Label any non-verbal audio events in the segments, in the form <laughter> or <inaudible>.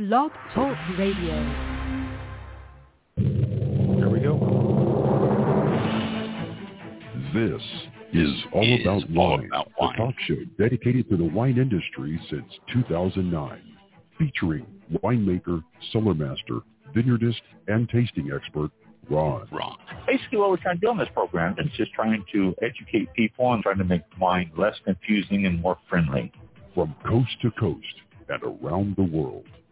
Blog Talk Radio. There we go. This is All Is About All Wine, About a Wine. talk show dedicated to the wine industry since 2009, featuring winemaker, cellar master, vineyardist, and tasting expert Ron. Wrong. basically what we're trying to do on this program is just trying to educate people and trying to make wine less confusing and more friendly. From coast to coast and around the world.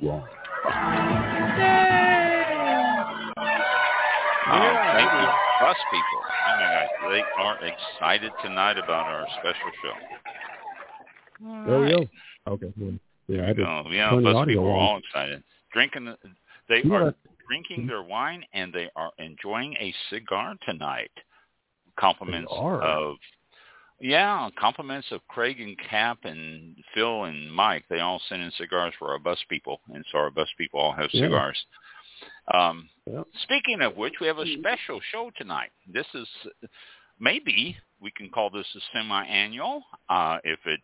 Here's Ron. Oh, thank you, bus people. Oh my gosh, they are excited tonight about our special show. There we go. Okay. well, Yeah, I did. Oh, yeah, turn the bus audio people are on. all excited. Drinking, the- they You know are what? drinking their wine and they are enjoying a cigar tonight. Compliments They are. of, yeah, compliments of Craig and Kap and Phil and Mike. They all send in cigars for our bus people, and so our bus people all have Yeah. cigars. Um. Speaking of which, we have a special show tonight. This is maybe we can call this a semi-annual. Uh, if it,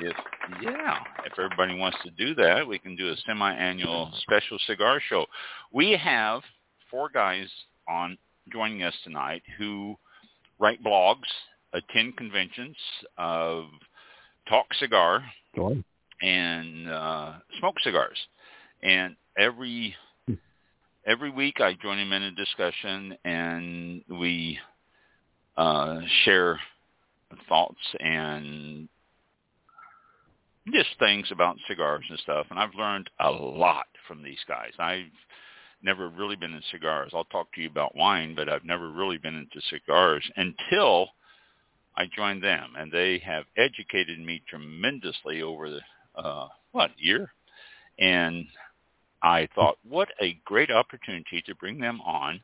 if yeah, if everybody wants to do that, we can do a semi-annual special cigar show. We have four guys on joining us tonight who write blogs, attend conventions, uh, talk cigar, and uh, smoke cigars. And every every week, I join him in a discussion, and we uh, share thoughts and just things about cigars and stuff. And I've learned a lot from these guys. I've never really been in cigars. I'll talk to you about wine, but I've never really been into cigars until I joined them, and they have educated me tremendously over the uh, what year, and I thought, what a great opportunity to bring them on,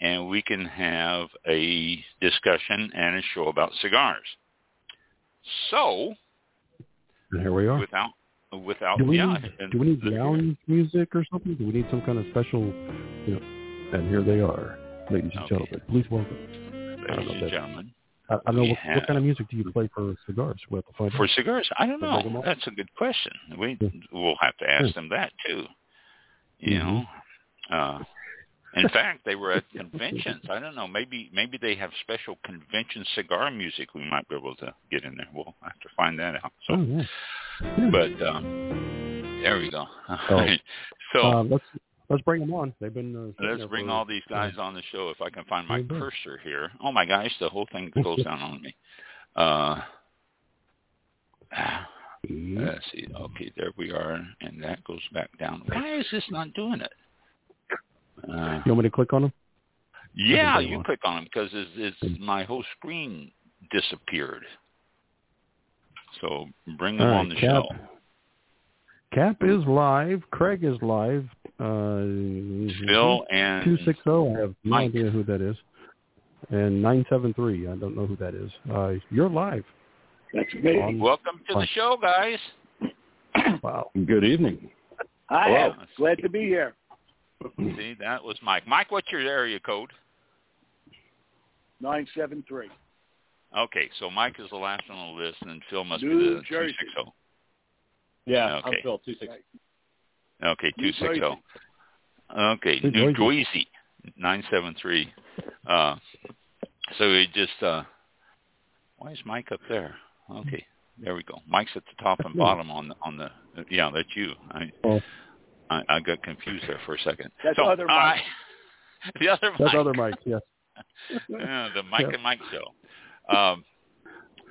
and we can have a discussion and a show about cigars. So, here we are. without without do we yeah, need, and do we need lounge music or something? Do we need some kind of special, you know? And here they are, ladies and Okay. gentlemen. Please welcome. Ladies and gentlemen, I, I know what, have- what kind of music do you play for cigars? We'll have to find for cigars, I don't know. That's a good question. We Yeah. we'll have to ask Yeah. them that too. You Mhm. know, uh, in <laughs> fact, they were at conventions. I don't know. Maybe maybe they have special convention cigar music. We might be able to get in there. We'll have to find that out. So, Oh, yeah. But um, there we go. <laughs> Oh. so Uh, let's let's bring them on. They've been. Uh, let's bring all these guys on the show. If I can find my cursor here. Oh my gosh, the whole thing goes <laughs> down on me. Uh, Mhm. Let's see. Okay, there we are, and that goes back down. Why is this not doing it? Uh, You want me to click on them? yeah, you on. click on them because it's, it's my whole screen disappeared. So bring them All on the Kap. show. Kap is live. Craig is live. Uh, Phil and two six zero. I have no Mike. idea who that is. And nine seven three. I don't know who that is. Uh, you're live. That's me. On- welcome to the show, guys. <clears throat> Wow. Good evening. I Hello. am glad to be here. See, that was Mike. Mike, what's your area code? Nine seven three. Okay, so Mike is the last on the list, and Phil must New be the Jersey. 260. Yeah, Okay. I'm Phil, two six. Okay, New 260. Okay, New New Jersey. Jersey, 973. Uh, so it just, uh, why is Mike up there? Okay, there we go. Mike's at the top and bottom on the, on the, yeah, that's you. I, Oh. I, I got confused there for a second. That's so, other I- Mike. <laughs> the other Mike. That's Mike. other Mike. Yes. <laughs> yeah, the Mike Yeah. and Mike show. Um,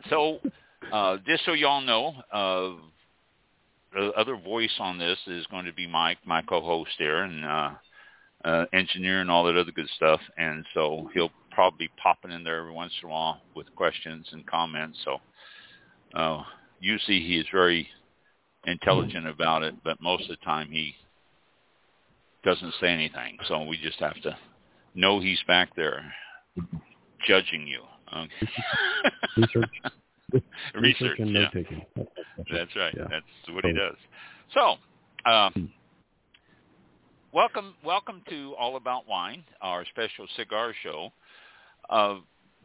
so, uh, just so y'all know, uh, the other voice on this is going to be Mike, my co-host there, and uh, uh, engineer and all that other good stuff. And so he'll probably be popping in there every once in a while with questions and comments. So uh, usually he is very intelligent about it, but most of the time he doesn't say anything. So we just have to know he's back there judging you. Okay. <laughs> Research, and yeah. note taking. That's right. Yeah. That's what he does. So, um, welcome, welcome to All About Wine, our special cigar show. Uh,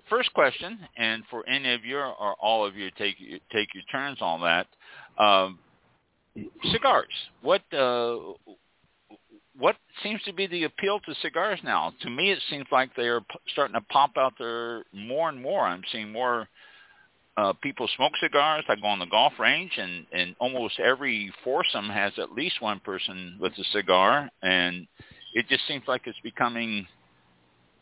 first question, and for any of you or all of you, take take your turns on that. Um, cigars. What uh, what seems to be the appeal to cigars now? To me, it seems like they are p- starting to pop out there more and more. I'm seeing more uh, people smoke cigars. I go on the golf range, and and almost every foursome has at least one person with a cigar, and it just seems like it's becoming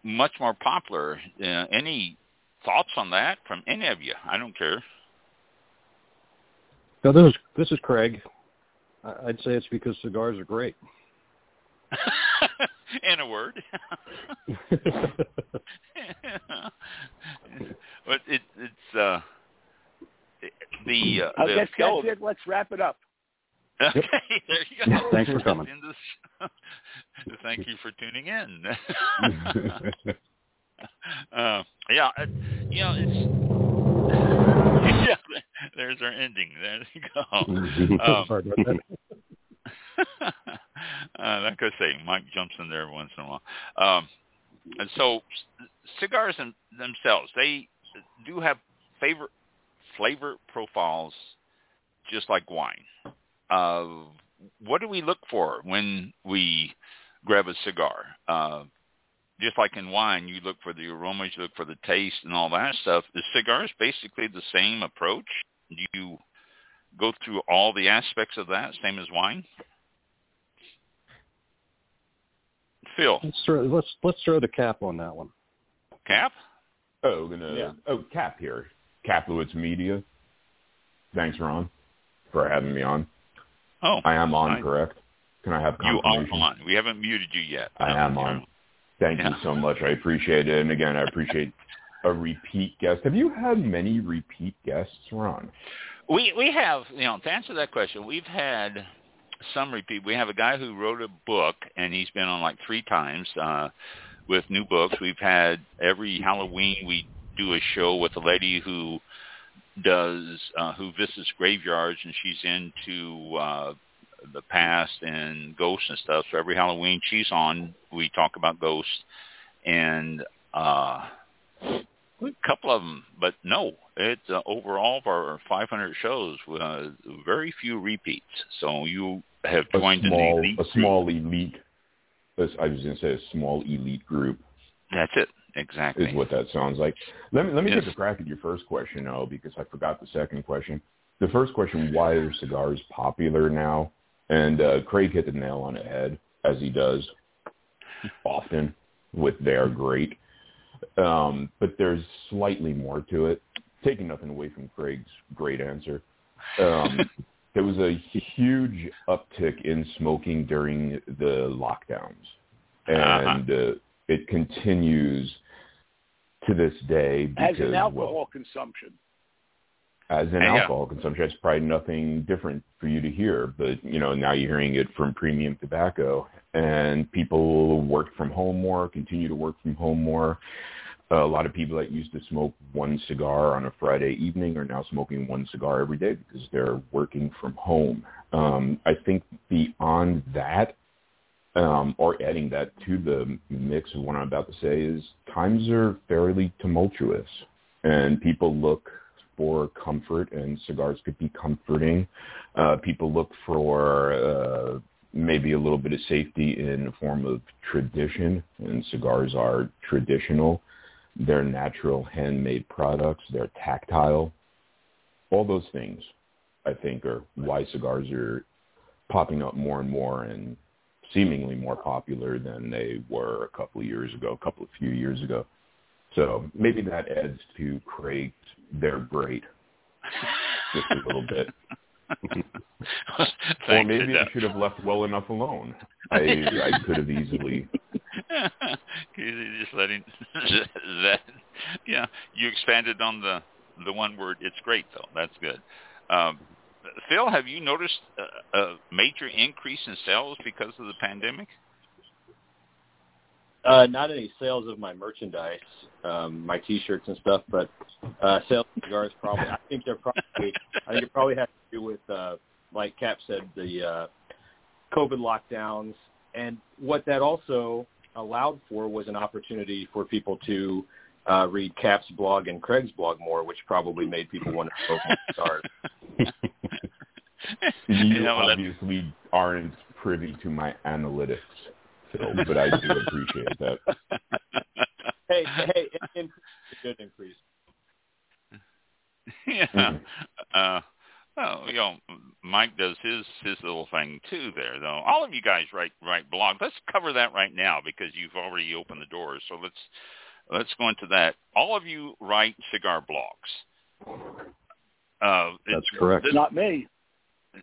much more popular. Uh, any thoughts on that from any of you? I don't care. No, this is this is Craig. I'd say it's because cigars are great. <laughs> In a word. <laughs> <laughs> but it, it's uh, the uh, I the guess appeal. that's it. Let's wrap it up. Okay, there you go. Thanks for coming. Thank you for tuning in. <laughs> uh, yeah, uh, you know, it's <laughs> yeah, there's our ending. There you go. Um, Sorry about that. <laughs> uh, like I say, Mike jumps in there every once in a while. Um, and so, c- cigars them, themselves, they do have favorite flavor profiles, just like wine. Uh, what do we look for when we grab a cigar? Uh, just like in wine, you look for the aromas, you look for the taste, and all that stuff. Is cigars basically the same approach? Do you go through all the aspects of that, same as wine? Phil, Let's throw let's let's throw the cap on that one. Kap? Oh, gonna Yeah. oh Kap here, Kaplowitz Media. Thanks, Ron, for having me on. Oh, I am on, Fine. correct? Can I have you are on. We haven't muted you yet. I No, am on. Thank you so much. I appreciate it. And again, I appreciate a repeat guest. Have you had many repeat guests, Ron? We we have you know to answer that question, we've had some repeat. We have a guy who wrote a book, and he's been on like three times uh, with new books. We've had every Halloween we do a show with a lady who does uh, who visits graveyards, and she's into uh, the past and ghosts and stuff. So every Halloween she's on, we talk about ghosts and. uh a couple of them, but no, it's uh, overall of our 500 shows, uh, very few repeats. So you have A joined small, an elite. a small elite. I was going to say a small elite group That's it, exactly. is what that sounds like. Let me let me Yes. take a crack at your first question, though, because I forgot the second question. The first question: Why are cigars popular now? And uh, Craig hit the nail on the head, as he does often with "They're great." Um, but there's slightly more to it. Taking nothing away from Craig's great answer, um, <laughs> there was a huge uptick in smoking during the lockdowns, and uh, it continues to this day As because an well, alcohol consumption. as an Yeah. alcohol consumption, it's probably nothing different for you to hear. But you know, now you're hearing it from premium tobacco, and people work from home more, continue to work from home more. a lot of people that used to smoke one cigar on a Friday evening are now smoking one cigar every day because they're working from home. Um, I think beyond that, um, or adding that to the mix of what I'm about to say is times are fairly tumultuous, and people look for comfort, and cigars could be comforting. Uh, people look for uh, maybe a little bit of safety in the form of tradition, and cigars are traditional. They're natural handmade products. They're tactile. All those things, I think, are why cigars are popping up more and more and seemingly more popular than they were a couple of years ago, a couple of few years ago. So maybe that adds to Craig's "they're great" just a little bit. <laughs> or maybe I should have left well enough alone. I I could have easily. <laughs> Just letting <laughs> that. Yeah, you expanded on the the one word. It's great though. That's good. Um, Phil, have you noticed a, a major increase in sales because of the pandemic? Uh, not any sales of my merchandise, um, my T-shirts and stuff, but uh, sales of cigars probably. I think they're probably. I think it probably has to do with, uh, like Kap said, the uh, COVID lockdowns, and what that also allowed for was an opportunity for people to uh, read Kap's blog and Craig's blog more, which probably made people want to smoke more cigars. You, You know, that- obviously aren't privy to my analytics, Phil, but I do appreciate that. <laughs> hey, hey, it increased, a good increase. <laughs> yeah. Mhm. Uh, well, you know, Mike does his his little thing too there, though. All of you guys write write blogs. Let's cover that right now because you've already opened the doors. So let's let's go into that. All of you write cigar blogs. Uh, That's it's- correct. this- Not me.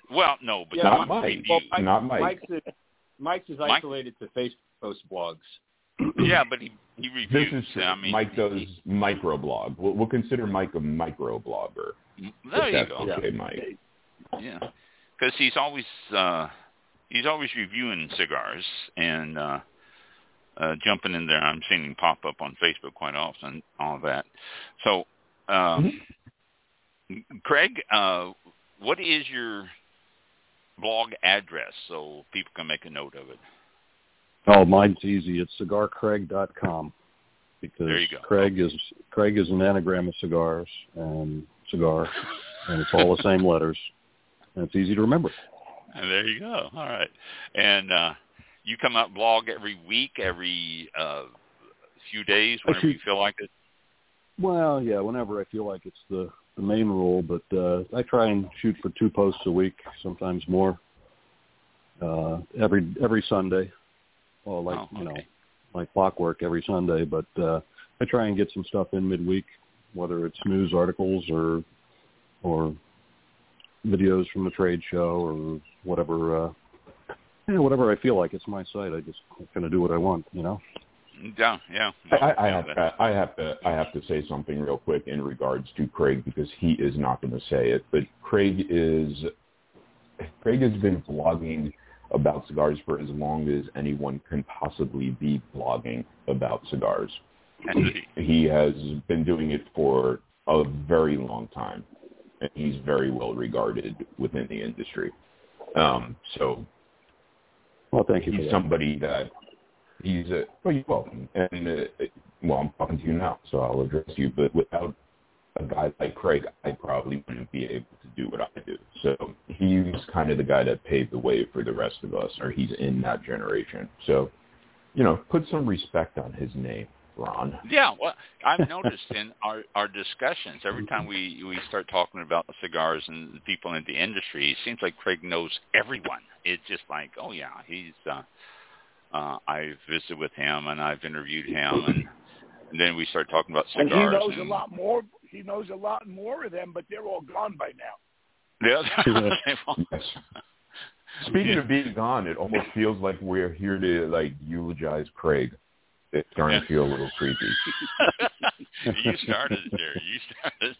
well, no, but Yeah, Not you Mike. review- Well, Mike, Not Mike. Mike's is, Mike's is Mike- isolated to Facebook post blogs. yeah, but he he This reviews. is I mean, Mike does he- microblog. We'll, we'll consider Mike a microblogger. There if you that's go. okay, Mike. Yeah, because he's always uh, he's always reviewing cigars and uh, uh, jumping in there. I'm seeing him pop up on Facebook quite often. All of that. So, um, Craig, uh, what is your blog address so people can make a note of it? Oh, mine's easy. It's cigarcraig.com because There you go. Craig is Craig is an anagram of cigars and cigar, and it's all the <laughs> same letters, and it's easy to remember. And there you go. All right, and uh, you come out blog every week, every uh, few days, whenever you feel like it. Well, yeah, whenever I feel like it's the the main rule, but uh, I try and shoot for two posts a week, sometimes more. Uh, every every Sunday, well, like Oh, you know, okay. like clockwork every Sunday. But uh, I try and get some stuff in midweek, whether it's news articles or or videos from the trade show or whatever. Uh, yeah, whatever I feel like. It's my site. I just kind of do what I want, you know. Yeah, yeah. I, I Yeah, have to, I have to I have to say something real quick in regards to Craig because he is not going to say it, but Craig is Craig has been blogging about cigars for as long as anyone can possibly be blogging about cigars. He has been doing it for a very long time, and he's very well regarded within the industry. Um, so Well, thank you he's that. somebody that he's a well, you're welcome. And uh, well, I'm talking to you now, so I'll address you. But without a guy like Craig, I probably wouldn't be able to do what I do. So he's kind of the guy that paved the way for the rest of us, or he's in that generation. So, you know, put some respect on his name, Ron. Yeah, well, I've noticed in our our discussions every time we we start talking about the cigars and the people in the industry, it seems like Craig knows everyone. It's just like, oh yeah, he's. uh uh I've visited with him and I've interviewed him, and, and then we start talking about And cigars. he knows a lot more. He knows a lot more of them, but they're all gone by now. Yeah. <laughs> <laughs> Yes. Speaking of being gone, it almost feels like we're here to like eulogize Craig. It's starting to feel a little creepy. <laughs> you started it there. You started.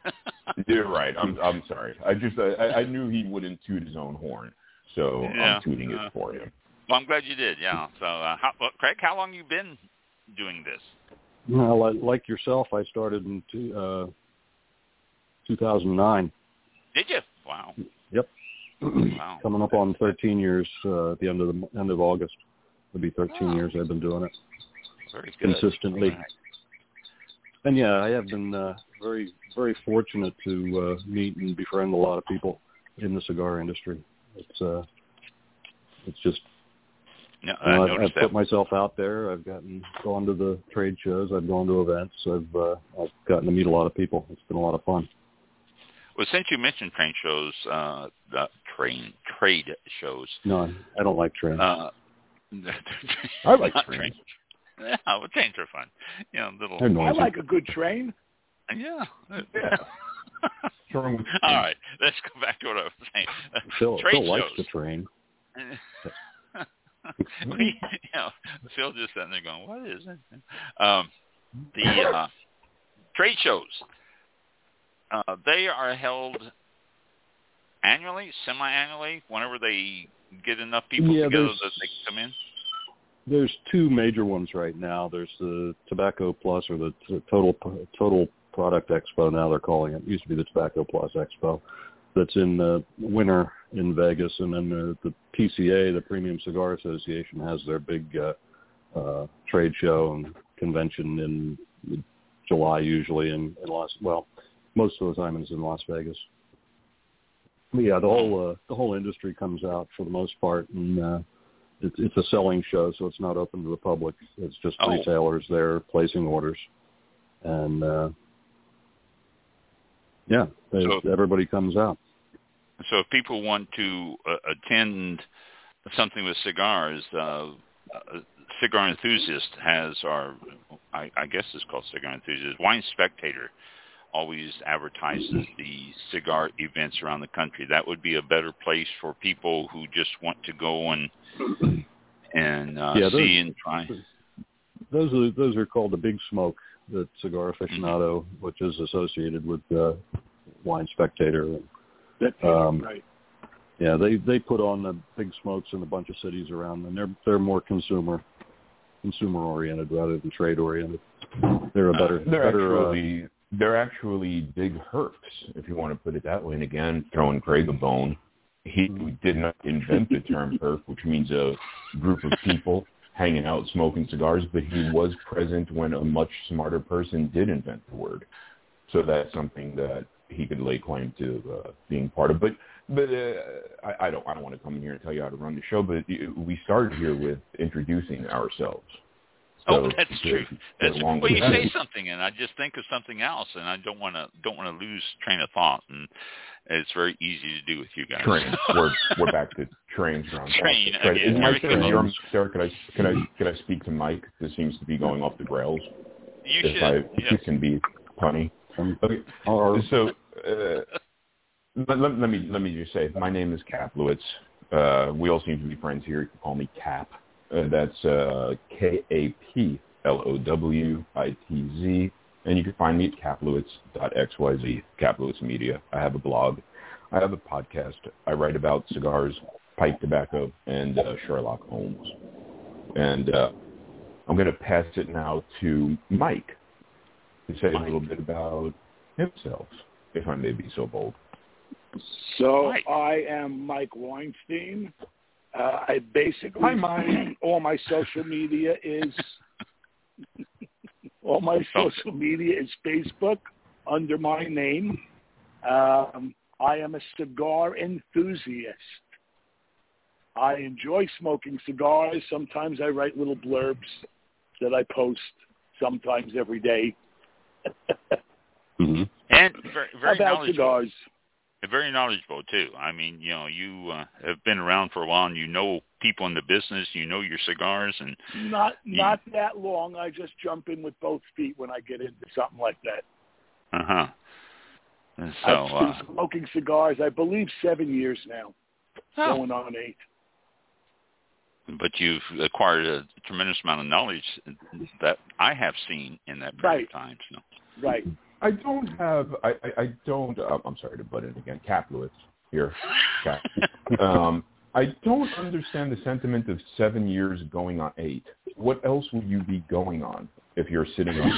<laughs> You're right. I'm I'm sorry. I just I, I knew he wouldn't toot his own horn, so Yeah. I'm tooting Uh, it for him. Well, I'm glad you did. Yeah. So, uh, how, well, Craig, how long you been doing this? Well, like, like yourself, I started in two, uh, 2009. Did you? Wow. Yep. Wow. <clears throat> Coming up on 13 years uh, at the end of the end of August. It'll be 13 Oh. years I've been doing it Very good. consistently. And yeah, I have been uh, very very fortunate to uh, meet and befriend a lot of people in the cigar industry. It's uh, it's just know, I I've, I've put that. myself out there. I've gotten gone to the trade shows. I've gone to events. I've uh, I've gotten to meet a lot of people. It's been a lot of fun. Well, since you mentioned train shows, uh, the train trade shows. No, I don't like trains. Uh, <laughs> I like trains. <laughs> Yeah, well, trains are fun. You know, little. I like a good train. Yeah. Yeah. What's wrong with All right, let's go back to what I was saying. Phil, trade Phil likes the train. <laughs> we, you know, Phil just sitting there going, "What is it?" Um, the uh, trade shows. Uh, they are held annually, semi-annually, whenever they get enough people Yeah, together that they can come in? There's two major ones right now. There's the Tobacco Plus or the Total Total Product Expo. Now they're calling it. it used to be the Tobacco Plus Expo. That's in the winter in Vegas, and then the, the PCA, the Premium Cigar Association, has their big uh, uh, trade show and convention in July, usually in, in Las. Well, most of the time it's in Las Vegas. But yeah, the whole uh, the whole industry comes out for the most part, and uh, it's it's a selling show, so it's not open to the public. It's just Oh. retailers there placing orders, and uh, yeah, they, So- everybody comes out. So if people want to uh, attend something with cigars, uh, uh, Cigar Enthusiast has our, I, I guess it's called Cigar Enthusiast. Wine Spectator always advertises the cigar events around the country. That would be a better place for people who just want to go and and uh, Yeah, those- see and try. Those are those are called the Big Smoke, the cigar aficionado, which is associated with uh, Wine Spectator. That's it, Um, right. Yeah, they they put on the big smokes in a bunch of cities around, and they're they're more consumer consumer oriented rather than trade oriented. They're a better They're better uh, actually they're actually big herps, if you want to put it that way. And again, throwing Craig a bone, he did not invent the term <laughs> herp, which means a group of people hanging out smoking cigars, but he was present when a much smarter person did invent the word. So that's something that he could lay claim to uh, being part of. But but uh, I, I don't I don't want to come in here and tell you how to run the show. But we started here with introducing ourselves. Oh, that's to- true. That's, along well, you say something, and I just think of something else, and I don't want to don't want to lose train of thought, and it's very easy to do with you guys. trains. <laughs> we're we're back to trains now. Train Right. again. Is Mike Here we there? go. You're- Sarah, could I can I can I speak to Mike? This seems to be going off the rails. you if I should. if you can be punny. Okay. or So uh, let, let, let me let me just say, my name is Kaplowitz. Uh, we all seem to be friends here. You can call me Kap. Uh, that's uh, K A P L O W I T Z, and you can find me at kaplowitz.xyz, Kaplowitz Media. I have a blog. I have a podcast. I write about cigars, pipe tobacco, and uh, Sherlock Holmes. And uh, I'm going to pass it now to Mike to say a little bit about himself, if I may be so bold. So Mike. I am Mike Weinstein. Uh, I basically Hi, Mike. <clears throat> all my social media is <laughs> all my social media is Facebook under my name. Um, I am a cigar enthusiast. I enjoy smoking cigars. Sometimes I write little blurbs that I post sometimes every day <laughs> mhm. and very, very about knowledgeable. cigars. Very knowledgeable too. I mean, you know, you uh, have been around for a while, and you know people in the business. You know your cigars, and Not Yeah. not that long. I just jump in with both feet when I get into something like that. uh huh. So, I've been uh, smoking cigars, I believe, seven years now, oh, going on eight. but you've acquired a tremendous amount of knowledge that I have seen in that period Right. of time. So. Right. I don't have, I, I, I don't, uh, I'm sorry to butt in again, Kaplowitz here. Kap. <laughs> um, I don't understand the sentiment of seven years going on eight. What else would you be going on if you're sitting on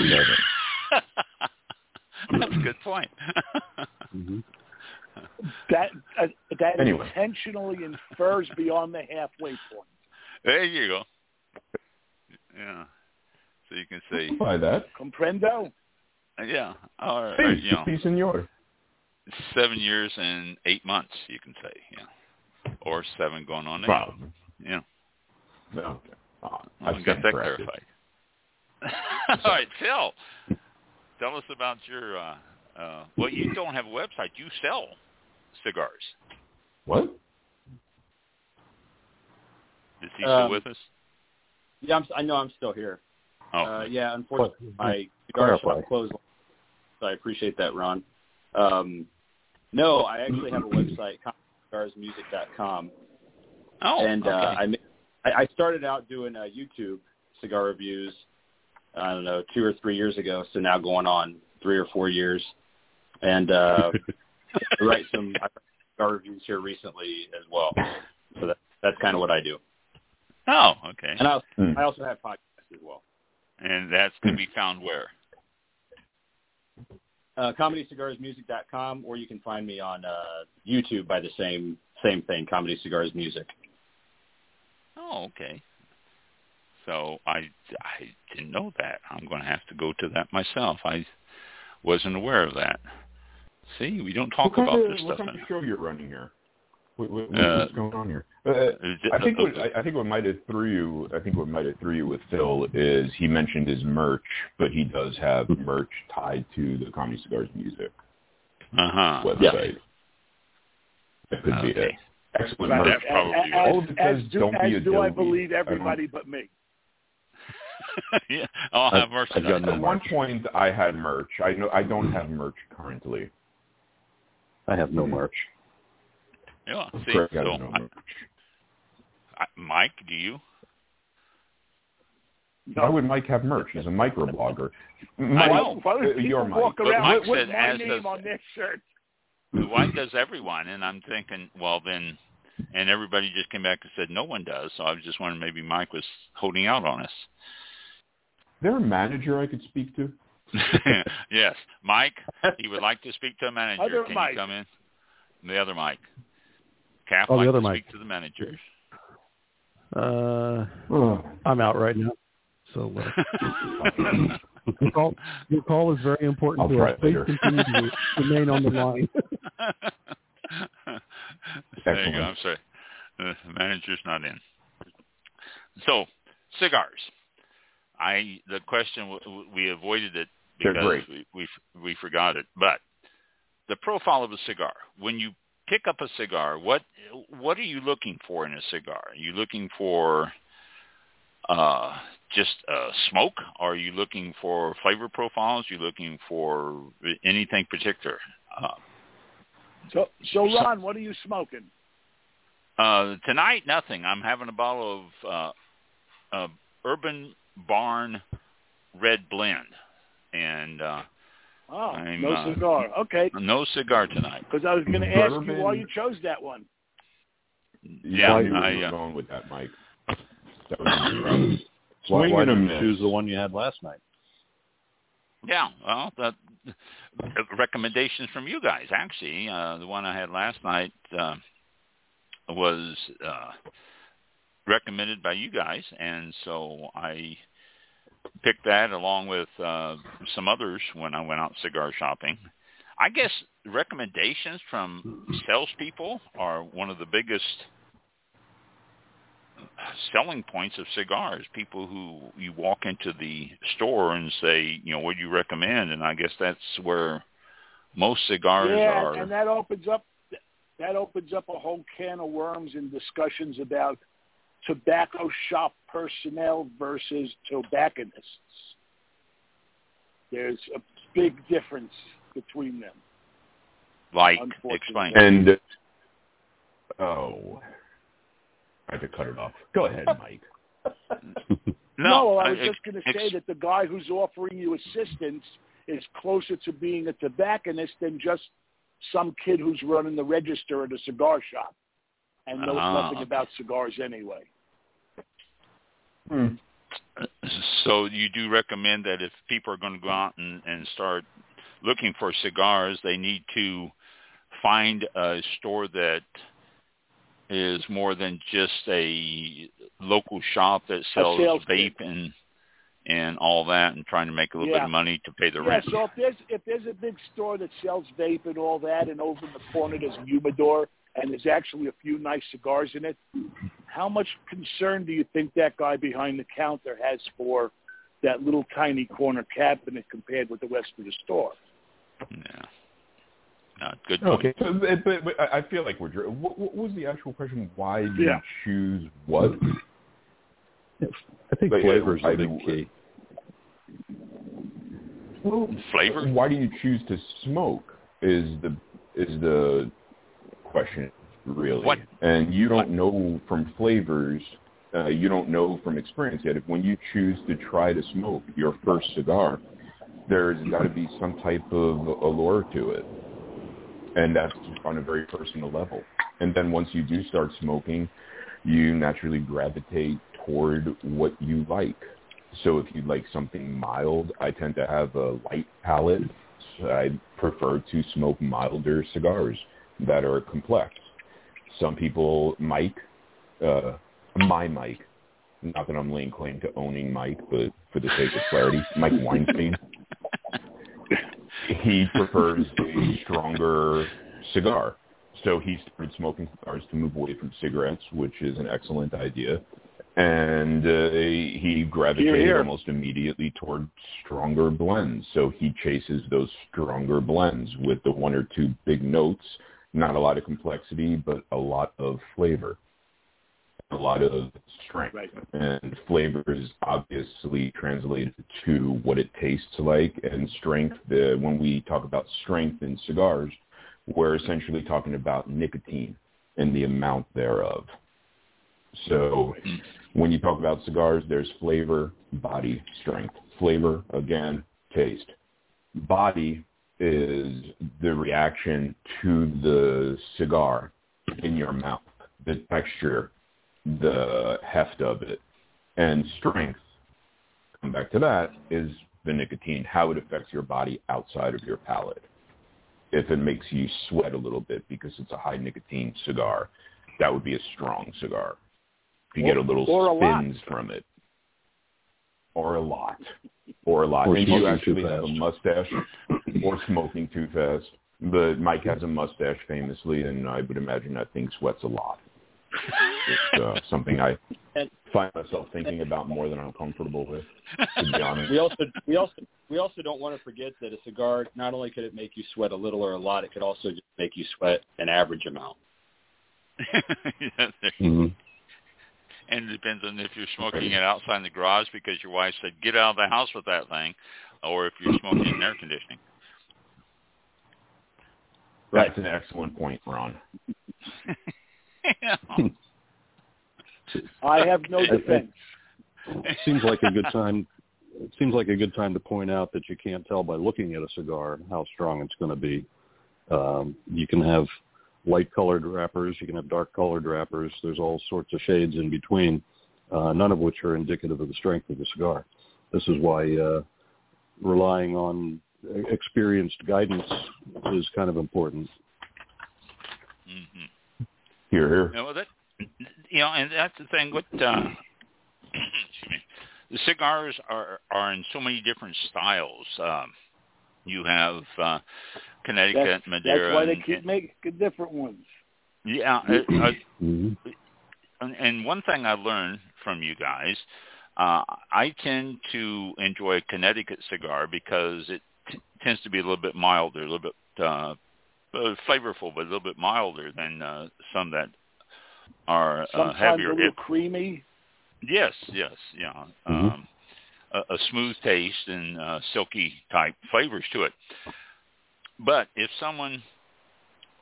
seven? That's a good point. Mhm. <laughs> That uh, that Anyway. intentionally infers beyond the halfway point. there you go. Yeah. So you can say, By that, Comprendo? Yeah, all right, hey, you know, si, senor. seven years and eight months, you can say, yeah, or seven going on eight. Wow. Yeah, No, okay. Uh, I I got that corrected. clarified. <laughs> all right, Phil, tell us about your. uh uh Well, you don't have a website; you sell cigars. What? Is he still Um, with us? Yeah, I'm, I know I'm still here. Oh, Uh, yeah, unfortunately, my cigar clarify. shop closed. So I appreciate that, Ron. Um, no, I actually have a website, cigarsmusic.com, oh, and okay. uh, I, I I started out doing uh, YouTube cigar reviews. I don't know, two or three years ago. So now going on three or four years, and uh, <laughs> I write some I write cigar reviews here recently as well. So that, that's kind of what I do. Oh, okay. And I also, Hmm. I also have podcasts as well. And that's going to be found where? Uh, ComedyCigarsMusic.com, or you can find me on uh, YouTube by the same same thing, Comedy Cigars Music. Oh, okay. So I I didn't know that. I'm going to have to go to that myself. I wasn't aware of that. See, we don't talk what about kind this of, what stuff. kind of show you're running here? What, what, Uh, what's going on here? Uh, I think what uh, I, I think what might have threw you I think what might have threw you with Phil is he mentioned his merch, but he does have merch tied to the Comedy Cigars Music uh-huh. website. That could be it. Excellent merch. That's probably as, All of it as, says, do, "Don't be a do I Joey." believe I everybody but me. <laughs> yeah, I'll have I've- I've got no At one point, I had merch. I know I don't have merch currently. I have no march. Yeah, see, Greg has so no I, merch. I, Mike, do you? Why would Mike have merch? He's a microblogger. I Mike, know. Why would uh, people you're walk Mike. But around Mike with, with said my as name does- on their shirt? Why does everyone? And I'm thinking, well, then, and everybody just came back and said no one does. So I was just wondering maybe Mike was holding out on us. Is there a manager I could speak to? <laughs> yes, Mike. He would like to speak to a manager. Other Can Mike. you come in? The other Mike. Kap Oh, the like other to Mike. speak to the manager. Uh, Oh. I'm out right now. So uh, <laughs> your, call, your call is very important I'll to us. Please continue to remain on the line. <laughs> there you go. I'm sorry. The manager's not in. So, cigars. I the question w- w- we avoided it because we, we we forgot it. But the profile of a cigar. When you pick up a cigar, what what are you looking for in a cigar? Are you looking for uh, just uh, smoke? Are you looking for flavor profiles? Are you looking for anything particular? Uh, So, so Ron, what are you smoking? Uh, tonight, nothing. I'm having a bottle of uh, uh, Urban Barn Red Blend, and uh, Oh, I'm, no uh, cigar. Okay, no cigar tonight. because I was going to ask you why you chose that one. Yeah, I knew I, you uh, going with that, Mike. That was Why, Swing why and a you miss. choose the one you had last night? Yeah, well, the, the <laughs> recommendations from you guys. Actually, uh, the one I had last night uh, was uh, recommended by you guys, and so I picked that along with uh, some others when I went out cigar shopping. I guess recommendations from salespeople are one of the biggest selling points of cigars. People who you walk into the store and say, you know, what do you recommend? And I guess that's where most cigars yeah, are. and that opens up that opens up a whole can of worms and discussions about tobacco shop personnel versus tobacconists. There's a big difference between them. like, explain. And oh, I had to cut it off. Go ahead, <laughs> Mike. No, I I- was ex- just going to ex- say that the guy who's offering you assistance is closer to being a tobacconist than just some kid who's running the register at a cigar shop and knows Ah, nothing about cigars anyway. Hmm. So you do recommend that if people are going to go out and, and start looking for cigars, they need to find a store that is more than just a local shop that sells vape kit. and and all that, and trying to make a little bit of money to pay the yeah, rent. so if there's if there's a big store that sells vape and all that, and over in the corner there's a humidor and there's actually a few nice cigars in it, how much concern do you think that guy behind the counter has for that little tiny corner cabinet compared with the rest of the store? Yeah. No, good point. Okay, so, but, but, but I I feel like we're. dr- What, what was the actual question? Why do Yeah. you choose what? I think But, yeah, flavor is I a key. Well, Flavor? Why do you choose to smoke? Is the is the question really? What- And you don't know from flavors. Uh, you don't know from experience yet. If when you choose to try to smoke your first cigar, there's got to be some type of allure to it. and that's on a very personal level. And then once you do start smoking, you naturally gravitate toward what you like. So if you like something mild, I tend to have a light palate. I prefer to smoke milder cigars that are complex. Some people, Mike, uh, my Mike, not that I'm laying claim to owning Mike, but for the sake of clarity, Mike Weinstein, he prefers a stronger cigar. So he started smoking cigars to move away from cigarettes, which is an excellent idea. And uh, he gravitated Here, here. almost immediately toward stronger blends. So he chases those stronger blends with the one or two big notes, not a lot of complexity, but a lot of flavor, a lot of strength. Right. And flavor is obviously translated to what it tastes like, and strength. The, when we talk about strength in cigars, we're essentially talking about nicotine and the amount thereof. So when you talk about cigars, there's flavor, body, strength. Flavor, again, taste. Body is the reaction to the cigar in your mouth, the texture, the heft of it. And strength, come back to that, is the nicotine, how it affects your body outside of your palate. If it makes you sweat a little bit because it's a high nicotine cigar, that would be a strong cigar. If you Or- get a little or a spins from it, or a lot, or a lot, Or and you smoking actually too have a fast. mustache, or smoking too fast. But Mike has a mustache famously, and I would imagine that thing sweats a lot. It's uh, something I find myself thinking about more than I'm comfortable with, to be honest. We also we also we also don't want to forget that a cigar not only could it make you sweat a little or a lot, it could also just make you sweat an average amount. <laughs> Yeah, there- hmm and it depends on if you're smoking it outside in the garage because your wife said get out of the house with that thing, or if you're smoking in air conditioning. That's an excellent point, Ron. Yeah. <laughs> I have no I- I- defense. It seems like a good time. It seems like a good time to point out that you can't tell by looking at a cigar how strong it's going to be. Um, you can have light-colored wrappers, you can have dark-colored wrappers. There's all sorts of shades in between, uh, none of which are indicative of the strength of the cigar. This is why uh, relying on experienced guidance is kind of important. hmm Here, here. Yeah, well, that you know, and that's the thing. What uh, <clears throat> excuse me, the cigars are are in so many different styles. Um, you have uh, Connecticut, That's, Maduro, that's why they and- keep making different ones. yeah. it- uh, hmm and, and one thing I learned from you guys, uh, I tend to enjoy a Connecticut cigar because it t- tends to be a little bit milder, a little bit uh, uh, flavorful, but a little bit milder than uh, some that are uh, Sometimes heavier. a little If- creamy. Yes, yes, yeah. Mhm. Um, a, a smooth taste and uh, silky type flavors to it. But if someone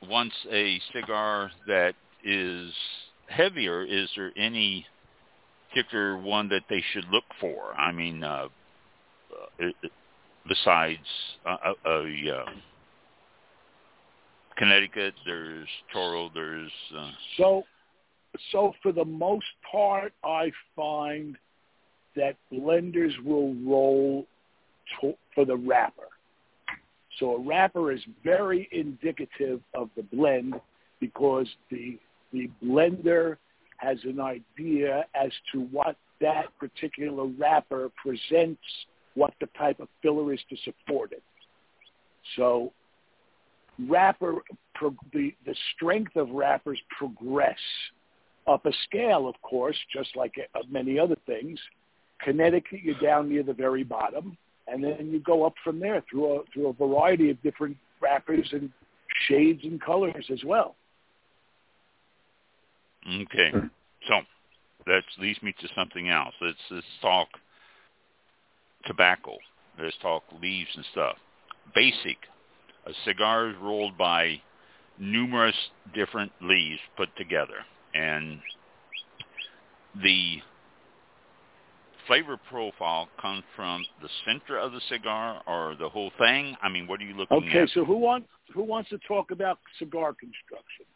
wants a cigar that is heavier, is there any particular one that they should look for? I mean, uh, uh, besides uh, a uh, Connecticut, there's Toro, there's uh, So, so for the most part, I find that blenders will roll to, for the wrapper. So a wrapper is very indicative of the blend because the the blender has an idea as to what that particular wrapper presents, what the type of filler is to support it. So wrapper pro, the the strength of wrappers progress up a scale, of course, just like uh, many other things. Connecticut, you're down near the very bottom, and then you go up from there through a through a variety of different wrappers and shades and colors as well. Okay. Hmm. So that leads me to something else. Let's, let's talk tobacco. Let's talk leaves and stuff. Basic. A cigar is rolled by numerous different leaves put together. And the flavor profile come from the center of the cigar or the whole thing? I mean, what are you looking Okay, at? Okay, so who wants who wants to talk about cigar construction?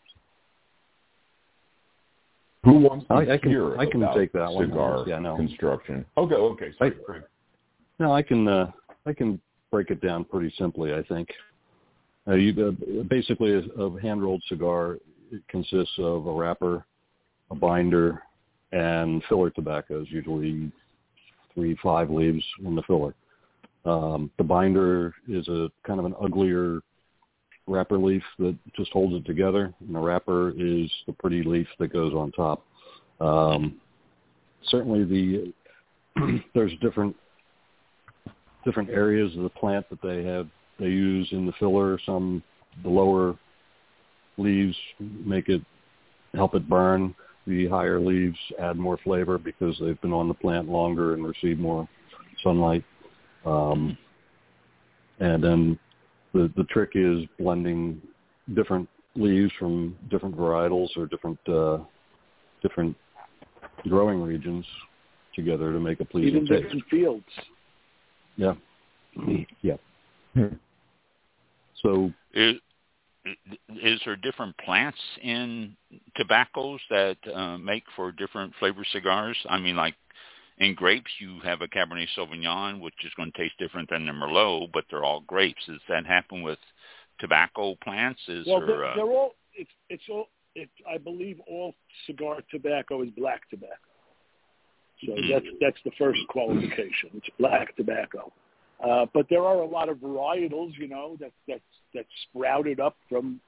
Who wants to I- I can- hear I can about take that one. cigar Yeah, no. construction? Okay, okay. Sorry, I- Craig. No, I can uh, I can break it down pretty simply. I think uh, you, uh, basically a, a hand rolled cigar it consists of a wrapper, a binder, and filler tobaccos. Usually three five leaves in the filler. Um, the binder is a kind of an uglier wrapper leaf that just holds it together, and the wrapper is the pretty leaf that goes on top. Um, certainly, the <clears throat> there's different different areas of the plant that they have they use in the filler. Some the lower leaves make it help it burn. The higher leaves add more flavor because they've been on the plant longer and receive more sunlight. Um, and then the the trick is blending different leaves from different varietals or different uh, different growing regions together to make a pleasing Even taste. different fields. Yeah. Yeah. So Is, is there different plants in tobaccos that uh, make for different flavor cigars? I mean, like in grapes, you have a Cabernet Sauvignon, which is going to taste different than the Merlot, but they're all grapes. Does that happen with tobacco plants? Is Well, there, they're, uh, they're all. It's it's all. It, I believe all cigar tobacco is black tobacco. So Mhm. that's that's the first qualification. It's black tobacco. Uh, but there are a lot of varietals, you know, that that that sprouted up from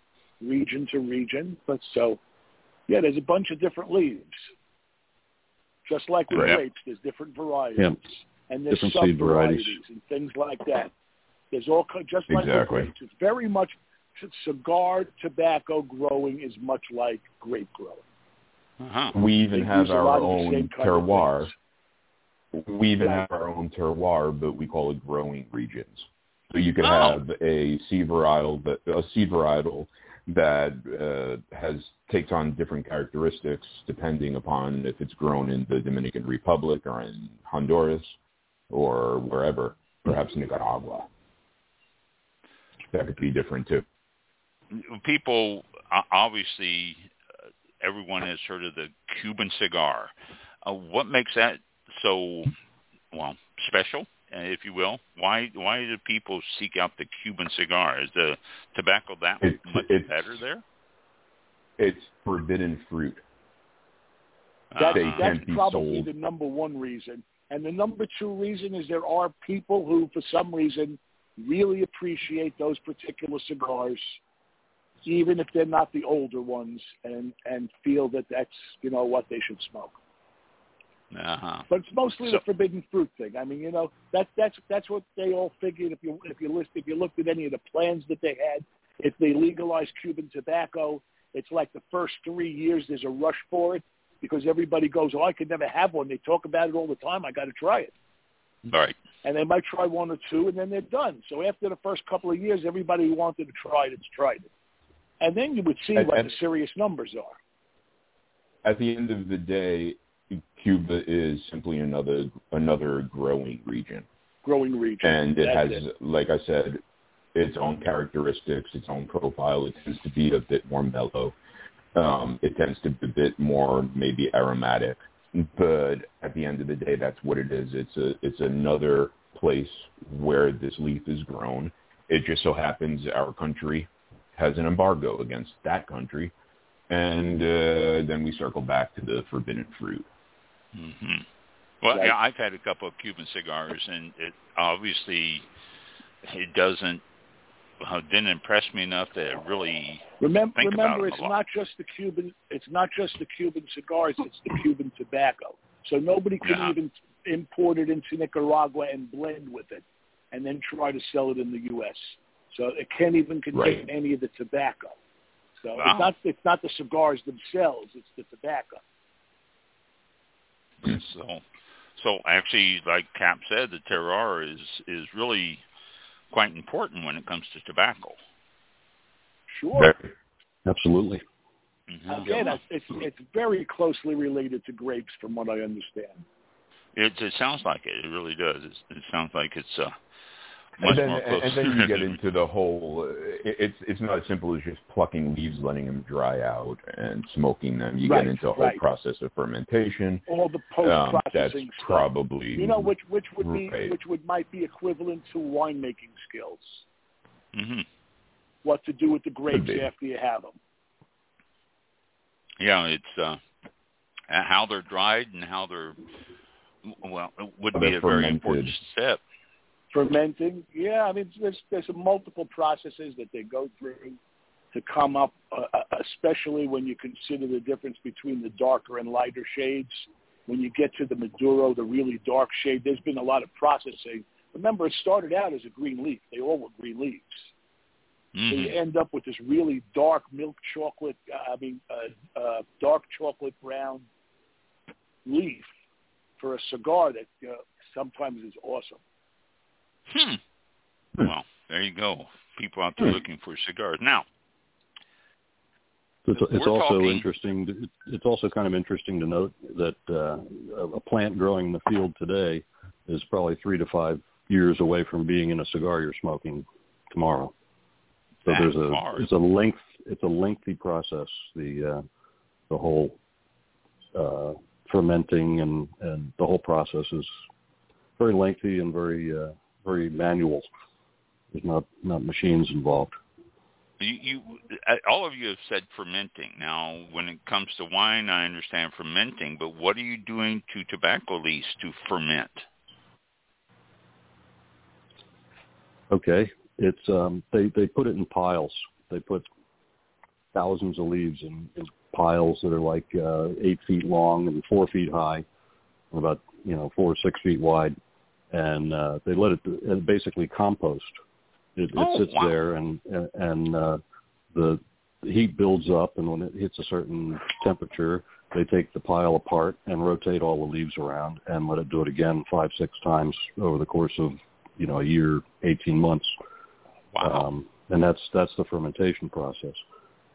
region to region. But so, yeah, there's a bunch of different leaves. Just like with Right. grapes, there's different varieties, Yeah. and there's Different sub seed varieties. varieties and things like that. There's all ki- just like Exactly. grapes. It's very much c- cigar tobacco growing is much like grape growing. uh-huh. We even They have our lot of the own same terroir. We even Right. have our own terroir, but we call it growing regions. So you could Oh. have a seed varietal, that, a seed varietal that uh, has takes on different characteristics depending upon if it's grown in the Dominican Republic or in Honduras or wherever, perhaps Nicaragua. That could be different too. people obviously uh, everyone has heard of the Cuban cigar. Uh, what makes that so well special, if you will? Why why do people seek out the Cuban cigar? Is the tobacco that It's- much it's- better there? It's forbidden fruit. That's, Uh-huh. that's probably sold. the number one reason. And the number two reason is there are people who, for some reason, really appreciate those particular cigars, even if they're not the older ones, and and feel that that's you know what they should smoke. Uh-huh. But it's mostly So- the forbidden fruit thing. I mean, you know, that's that's that's what they all figured. If you if you list if you looked at any of the plans that they had, if they legalized Cuban tobacco, it's like the first three years there's a rush for it because everybody goes, oh, I could never have one. They talk about it all the time. I got to try it, All right. and they might try one or two, and then they're done. So after the first couple of years, everybody who wanted to try it, it's tried it, and then you would see And- what and- the serious numbers are. at the end of the day, Cuba is simply another another growing region, Growing region, and it That's has, like I said, its own characteristics, its own profile. It tends to be a bit more mellow. Um, it tends to be a bit more maybe aromatic, but at the end of the day, that's what it is. It's a it's another place where this leaf is grown. It just so happens our country has an embargo against that country, and uh, then we circle back to the forbidden fruit. Hmm Well, Right. yeah, I've had a couple of Cuban cigars, and it obviously it doesn't uh, didn't impress me enough to really. Remember, think remember, them a it's not just the Cuban. It's not just the Cuban cigars. It's the Cuban tobacco. So nobody can Yeah. even import it into Nicaragua and blend with it, and then try to sell it in the U.S. So it can't even contain Right. any of the tobacco. So Wow. it's not. It's not the cigars themselves. It's the tobacco. <clears throat> So, so actually, like Kap said, the terroir is is really quite important when it comes to tobacco. Sure. absolutely. Mhm. Again, it's, it's it's very closely related to grapes, from what I understand. It, it sounds like it. It really does. It's, it sounds like it's uh, much and then, more close. and then you get <laughs> into the whole. uh, It's it's not as simple as just plucking leaves, letting them dry out, and smoking them. You Right, get into a whole right. process of fermentation. All the Um, post that's processing stuff. probably You know, which which would be Right. which would might be equivalent to winemaking skills. hmm What to do with the grapes after you have them. Yeah, it's uh, how they're dried and how they're well, it would be a very important step. Fermenting, yeah. I mean, there's there's multiple processes that they go through to come up, uh, uh, especially when you consider the difference between the darker and lighter shades. When you get to the Maduro, the really dark shade, there's been a lot of processing. Remember, it started out as a green leaf. They all were green leaves. So Mhm. you end up with this really dark milk chocolate, uh, I mean, uh, uh, dark chocolate brown leaf for a cigar that uh, sometimes is awesome. Hmm. Hmm. Well, there you go. People out there Hmm. looking for cigars. Now, It's, it's also talking- interesting. to- It's also kind of interesting to note that uh, a plant growing in the field today is probably three to five years away from being in a cigar you're smoking tomorrow. So That there's a it's a length it's a lengthy process. The uh, the whole uh, fermenting and and the whole process is very lengthy and very uh, very manual. There's not not machines involved. you, you all of you have said fermenting. Now, when it comes to wine, I understand fermenting, but what are you doing to tobacco leaves to ferment? Okay, it's um, they they put it in piles. They put thousands of leaves in, in piles that are like uh, eight feet long and four feet high, and about you know four or six feet wide, and uh, they let it it basically compost. It, Oh, it sits wow. there and and, uh, the the heat builds up, and when it hits a certain temperature, they take the pile apart and rotate all the leaves around and let it do it again five six times over the course of you know a year, eighteen months. Wow. Um, and that's that's the fermentation process.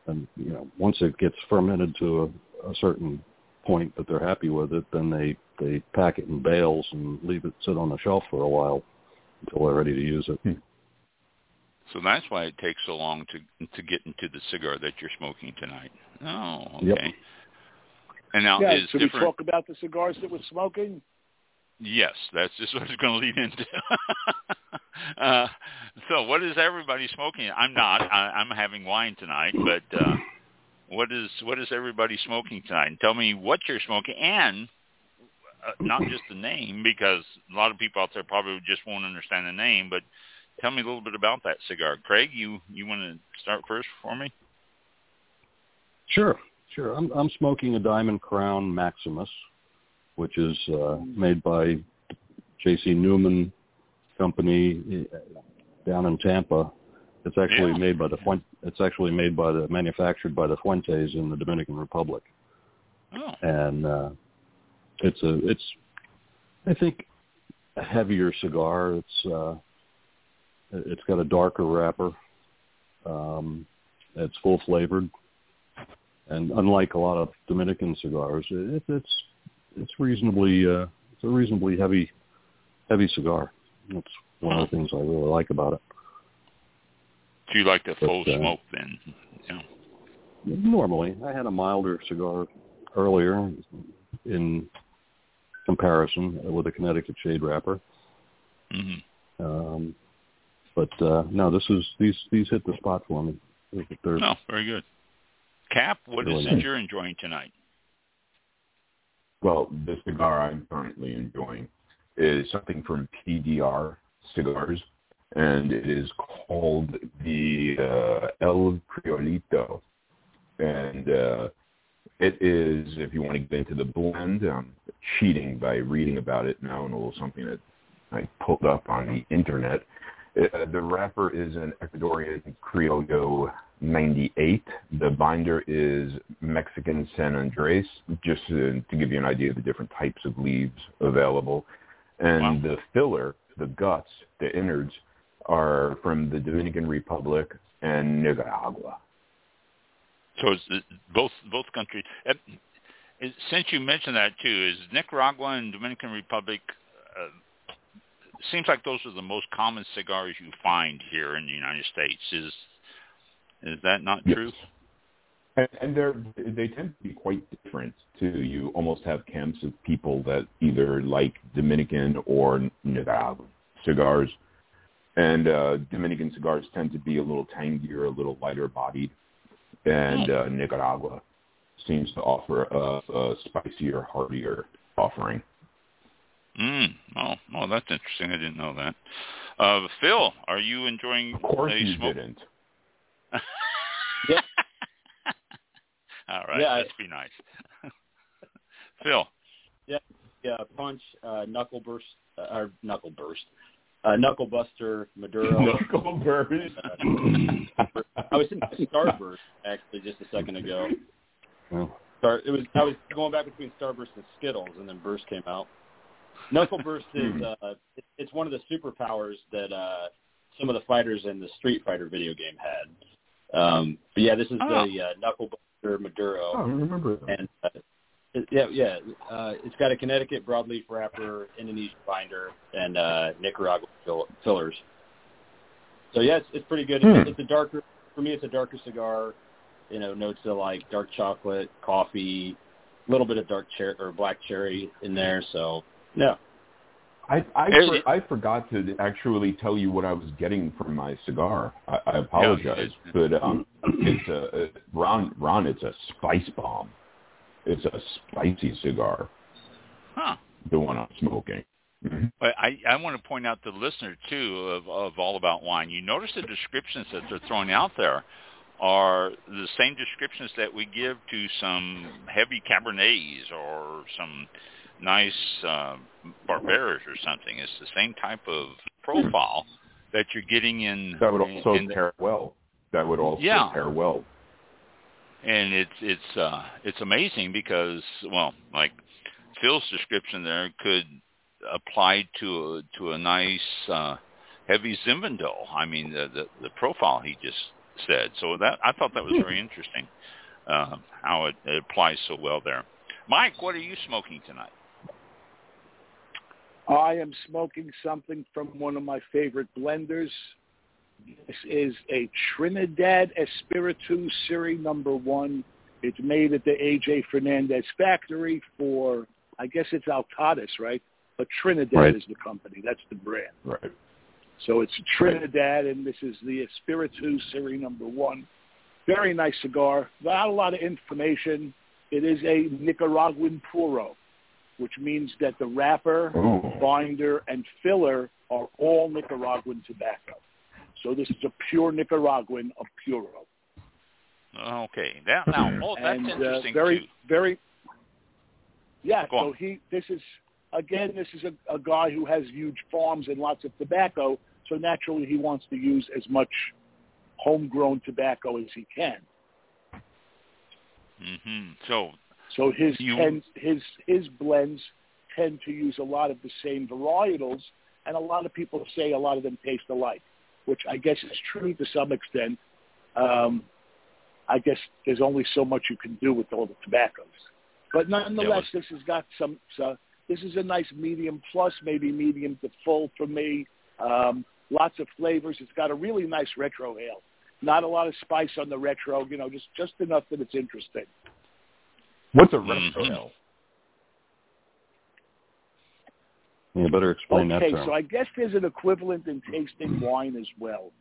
And you know, once it gets fermented to a, a certain point that they're happy with it, then they they pack it in bales and leave it sit on the shelf for a while until they're ready to use it. so that's why it takes so long to to get into the cigar that you're smoking tonight. Oh, okay. Yep. And now yeah, is should we talk about the cigars that we're smoking? Yes, that's just <laughs> what it's going to lead into. <laughs> uh, so, what is everybody smoking? I'm not. I, I'm having wine tonight, but uh, what is what is everybody smoking tonight? Tell me what you're smoking, and uh, not just the name, because a lot of people out there probably just won't understand the name. But tell me a little bit about that cigar, Craig. You you want to start first for me? Sure, sure. I'm I'm smoking a Diamond Crown Maximus, which is uh, made by J.C. Newman Company uh, down in Tampa. It's actually Yeah. made by the Fuent- it's actually made by the manufactured by the Fuentes in the Dominican Republic. Oh, and uh, it's a it's I think a heavier cigar. It's uh, it's got a darker wrapper. Um, it's full flavored, and unlike a lot of Dominican cigars, it, it's it's reasonably uh, it's a reasonably heavy heavy cigar. That's one of the things I really like about it. So you like the But, full uh, smoke then? Yeah. Normally, I had a milder cigar earlier in comparison with a Connecticut shade wrapper. hmm Um, but uh, no, this is these these hit the spot for me. They're, No, very good. Kap, what is Really it nice. you're enjoying tonight? Well, the cigar I'm currently enjoying is something from PDR Cigars, and it is called the uh, El Criollito. And uh, it is, if you want to get into the blend, I'm cheating by reading about it now and a little something that I pulled up on the internet. Uh, the wrapper is an Ecuadorian Criollo 98. The binder is Mexican San Andres, just to, to give you an idea of the different types of leaves available. And the filler, the guts, the innards, are from the Dominican Republic and Nicaragua. So it's both both countries. Since you mentioned that too, is Nicaragua and Dominican Republic uh, seems like those are the most common cigars you find here in the United States. Is is that not Yes. true? And, and they're they tend to be quite different too. You almost have camps of people that either like Dominican or Nicaragua cigars, and uh, Dominican cigars tend to be a little tangier, a little lighter bodied, and uh, Nicaragua seems to offer a, a spicier, heartier offering. Mm. Oh, oh, that's interesting. I didn't know that. Uh, Phil, are you enjoying Of course, a you smoke? didn't. <laughs> Yeah. All right, Yeah, I- let's be nice. <laughs> Phil, Yeah, yeah. punch, uh, knuckle burst, uh, or knuckle burst, uh, knuckle buster, Maduro. <laughs> Knuckle burst. <laughs> I was in Starburst actually just a second ago. Well, Star, it was I was going back between Starburst and Skittles, and then Burst came out. Knuckle Burst <laughs> is uh, it, it's one of the superpowers that uh, some of the fighters in the Street Fighter video game had. Um, but yeah, this is Oh. the uh, Knuckle Buster Maduro. oh, I remember that. and uh, yeah, yeah, uh, it's got a Connecticut broadleaf wrapper, Indonesian binder, and uh, Nicaragua fillers. So yeah, it's, it's pretty good. It's, Hmm. it's a darker for me. It's a darker cigar. You know, notes of like dark chocolate, coffee, a little bit of dark cherry or black cherry in there. So yeah, I I, for, I forgot to actually tell you what I was getting from my cigar. I, I apologize, Yeah, but um, it's a, a Ron. Ron, it's a spice bomb. It's a spicy cigar. huh? The one I'm smoking. Mhm. But I, I want to point out to the listener too of, of All About Wine. You notice the descriptions that they're throwing out there are the same descriptions that we give to some heavy Cabernets or some nice uh, Barberas or something. It's the same type of profile that you're getting in. That would also in, pair well. That would also Yeah. pair well. And it's it's uh it's amazing because well like Phil's description there could apply to a to a nice uh heavy Zinfandel. I mean the, the the profile he just said. So that I thought that was very interesting. Uh, how it, it applies so well there. Mike, what are you smoking tonight? I am smoking something from one of my favorite blenders. This is a Trinidad Espiritu Series number one. It's made at the AJ Fernandez factory for, I guess it's Altadis, right? But Trinidad Right. is the company. That's the brand. Right. So it's Trinidad, and this is the Espiritu Series number one. Very nice cigar. Not a lot of information. It is a Nicaraguan puro, which means that the wrapper, Oh. binder, and filler are all Nicaraguan tobacco. So this is a pure Nicaraguan, of puro. Okay, that now oh that's and interesting uh, very, too. very. Yeah. Go so on. he, this is again, this is a, a guy who has huge farms and lots of tobacco. So naturally, he wants to use as much homegrown tobacco as he can. hmm So So his You- tend, his his blends tend to use a lot of the same varietals, and a lot of people say a lot of them taste alike, which I guess is true to some extent. Um, I guess there's only so much you can do with all the tobaccos, but nonetheless, this has got some. So this is a nice medium plus, maybe medium to full for me. Um, lots of flavors. It's got a really nice retrohale. Not a lot of spice on the retro, you know, just just enough that it's interesting. What's a retro Mhm. ale? You better explain okay, that term. so I guess there's an equivalent in tasting wine as well.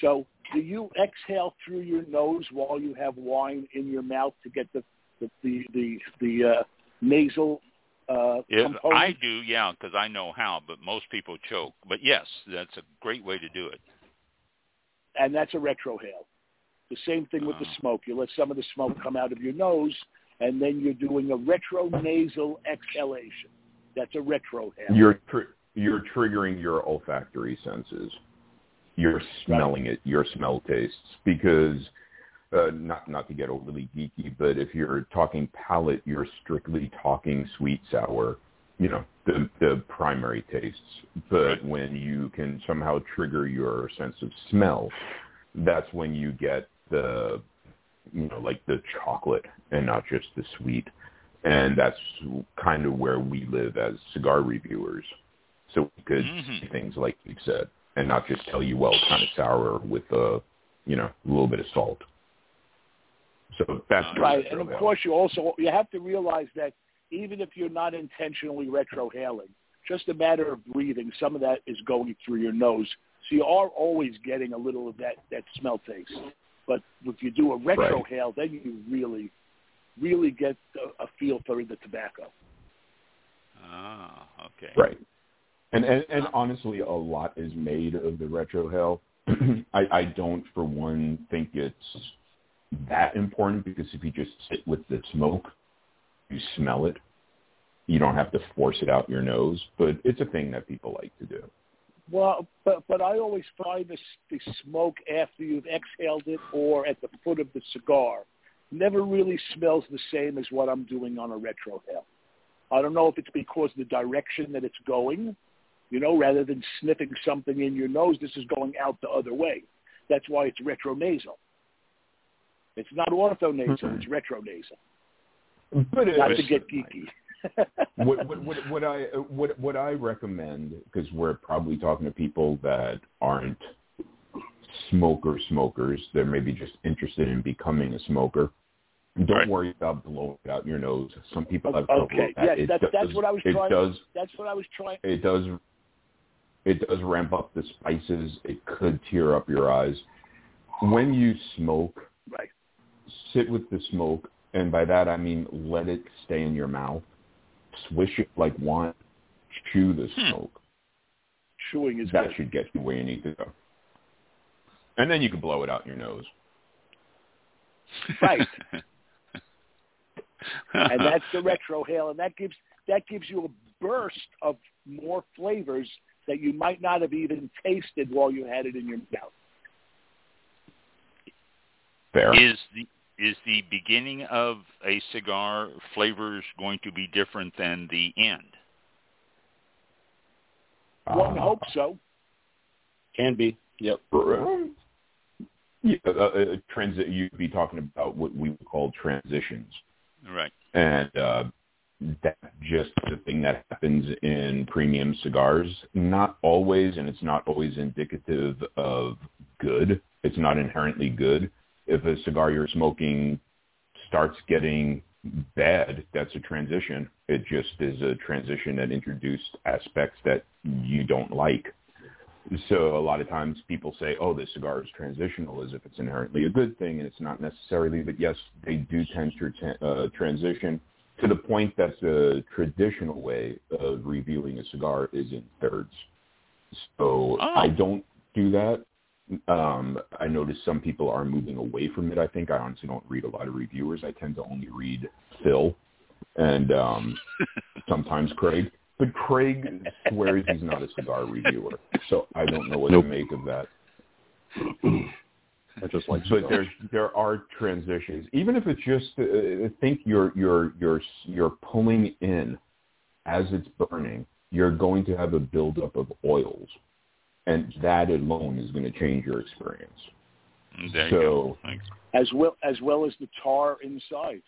So do you exhale through your nose while you have wine in your mouth to get the the the the, the uh, nasal uh, If component? I do, yeah, because I know how, but most people choke. But yes, that's a great way to do it. and that's a retrohale. The same thing with the Oh. smoke. You let some of the smoke come out of your nose, and then you're doing a retronasal exhalation. That's a retrohale. You're tr- you're triggering your olfactory senses. You're smelling it, your smell tastes, because uh, not not to get overly geeky, but if you're talking palate, you're strictly talking sweet, sour, you know, the the primary tastes. But Right. when you can somehow trigger your sense of smell, that's when you get the you know like the chocolate and not just the sweet and that's kind of where we live as cigar reviewers. So we could Mhm. say things like you said, and not just tell you, well, it's kind of sour with a, you know, a little bit of salt. So that's Right, and of ale. course you also you have to realize that even if you're not intentionally retrohaling, just a matter of breathing, some of that is going through your nose. So you are always getting a little of that that smell taste. But if you do a retrohale, then you really, really get a, a feel for the tobacco. Ah, okay. Right. And, and and honestly, a lot is made of the retrohale. <clears throat> I, I don't, for one, think it's that important because if you just sit with the smoke, you smell it. You don't have to force it out your nose, but it's a thing that people like to do. Well, but but I always find the, the smoke after you've exhaled it or at the foot of the cigar never really smells the same as what I'm doing on a retrohale. I don't know if it's because the direction that it's going, you know, rather than sniffing something in your nose, this is going out the other way. That's why it's retronasal. It's not orthonasal; Mhm. it's retronasal. But Not it's- to get geeky. <laughs> what, what, what, what I what what I recommend because we're probably talking to people that aren't smoker smokers. They're maybe just interested in becoming a smoker. Don't Right. worry about blowing it out your nose. Some people have trouble okay, with that. yes, It that's does, that's what I was it trying. does That's what I was trying. it does it does ramp up the spices. It could tear up your eyes. When you smoke, Right. sit with the smoke, and by that I mean let it stay in your mouth. Swish it like wine. Chew the Hmm. smoke. Chewing is That good. should get you where you need to go. And then you can blow it out your nose. Right. <laughs> and that's the retrohale, and that gives that gives you a burst of more flavors that you might not have even tasted while you had it in your mouth. Fair. is the is the beginning of a cigar flavors going to be different than the end? One Uh, hopes so. Can be. Yep. Yeah, uh, uh, transi- you'd be talking about what we would call transitions. Right. and uh, that's just the thing that happens in premium cigars. Not always, and it's not always indicative of good. It's not inherently good. If a cigar you're smoking starts getting bad, that's a transition. It just is a transition that introduced aspects that you don't like. So a lot of times people say, oh, this cigar is transitional as if it's inherently a good thing, and it's not necessarily. But yes, they do tend to uh, transition to the point that the traditional way of reviewing a cigar is in thirds. So Oh. I don't do that. Um, I notice some people are moving away from it. I think I honestly don't read a lot of reviewers. I tend to only read Phil and um, <laughs> sometimes Craig. But Craig swears he's not a cigar reviewer, so I don't know what Nope. to make of that. I just like But cigars. there's there are transitions, even if it's just uh, think you're you're you're you're pulling in as it's burning. You're going to have a buildup of oils, and that alone is going to change your experience. There you So- go. Thanks. As well as well as the tar inside.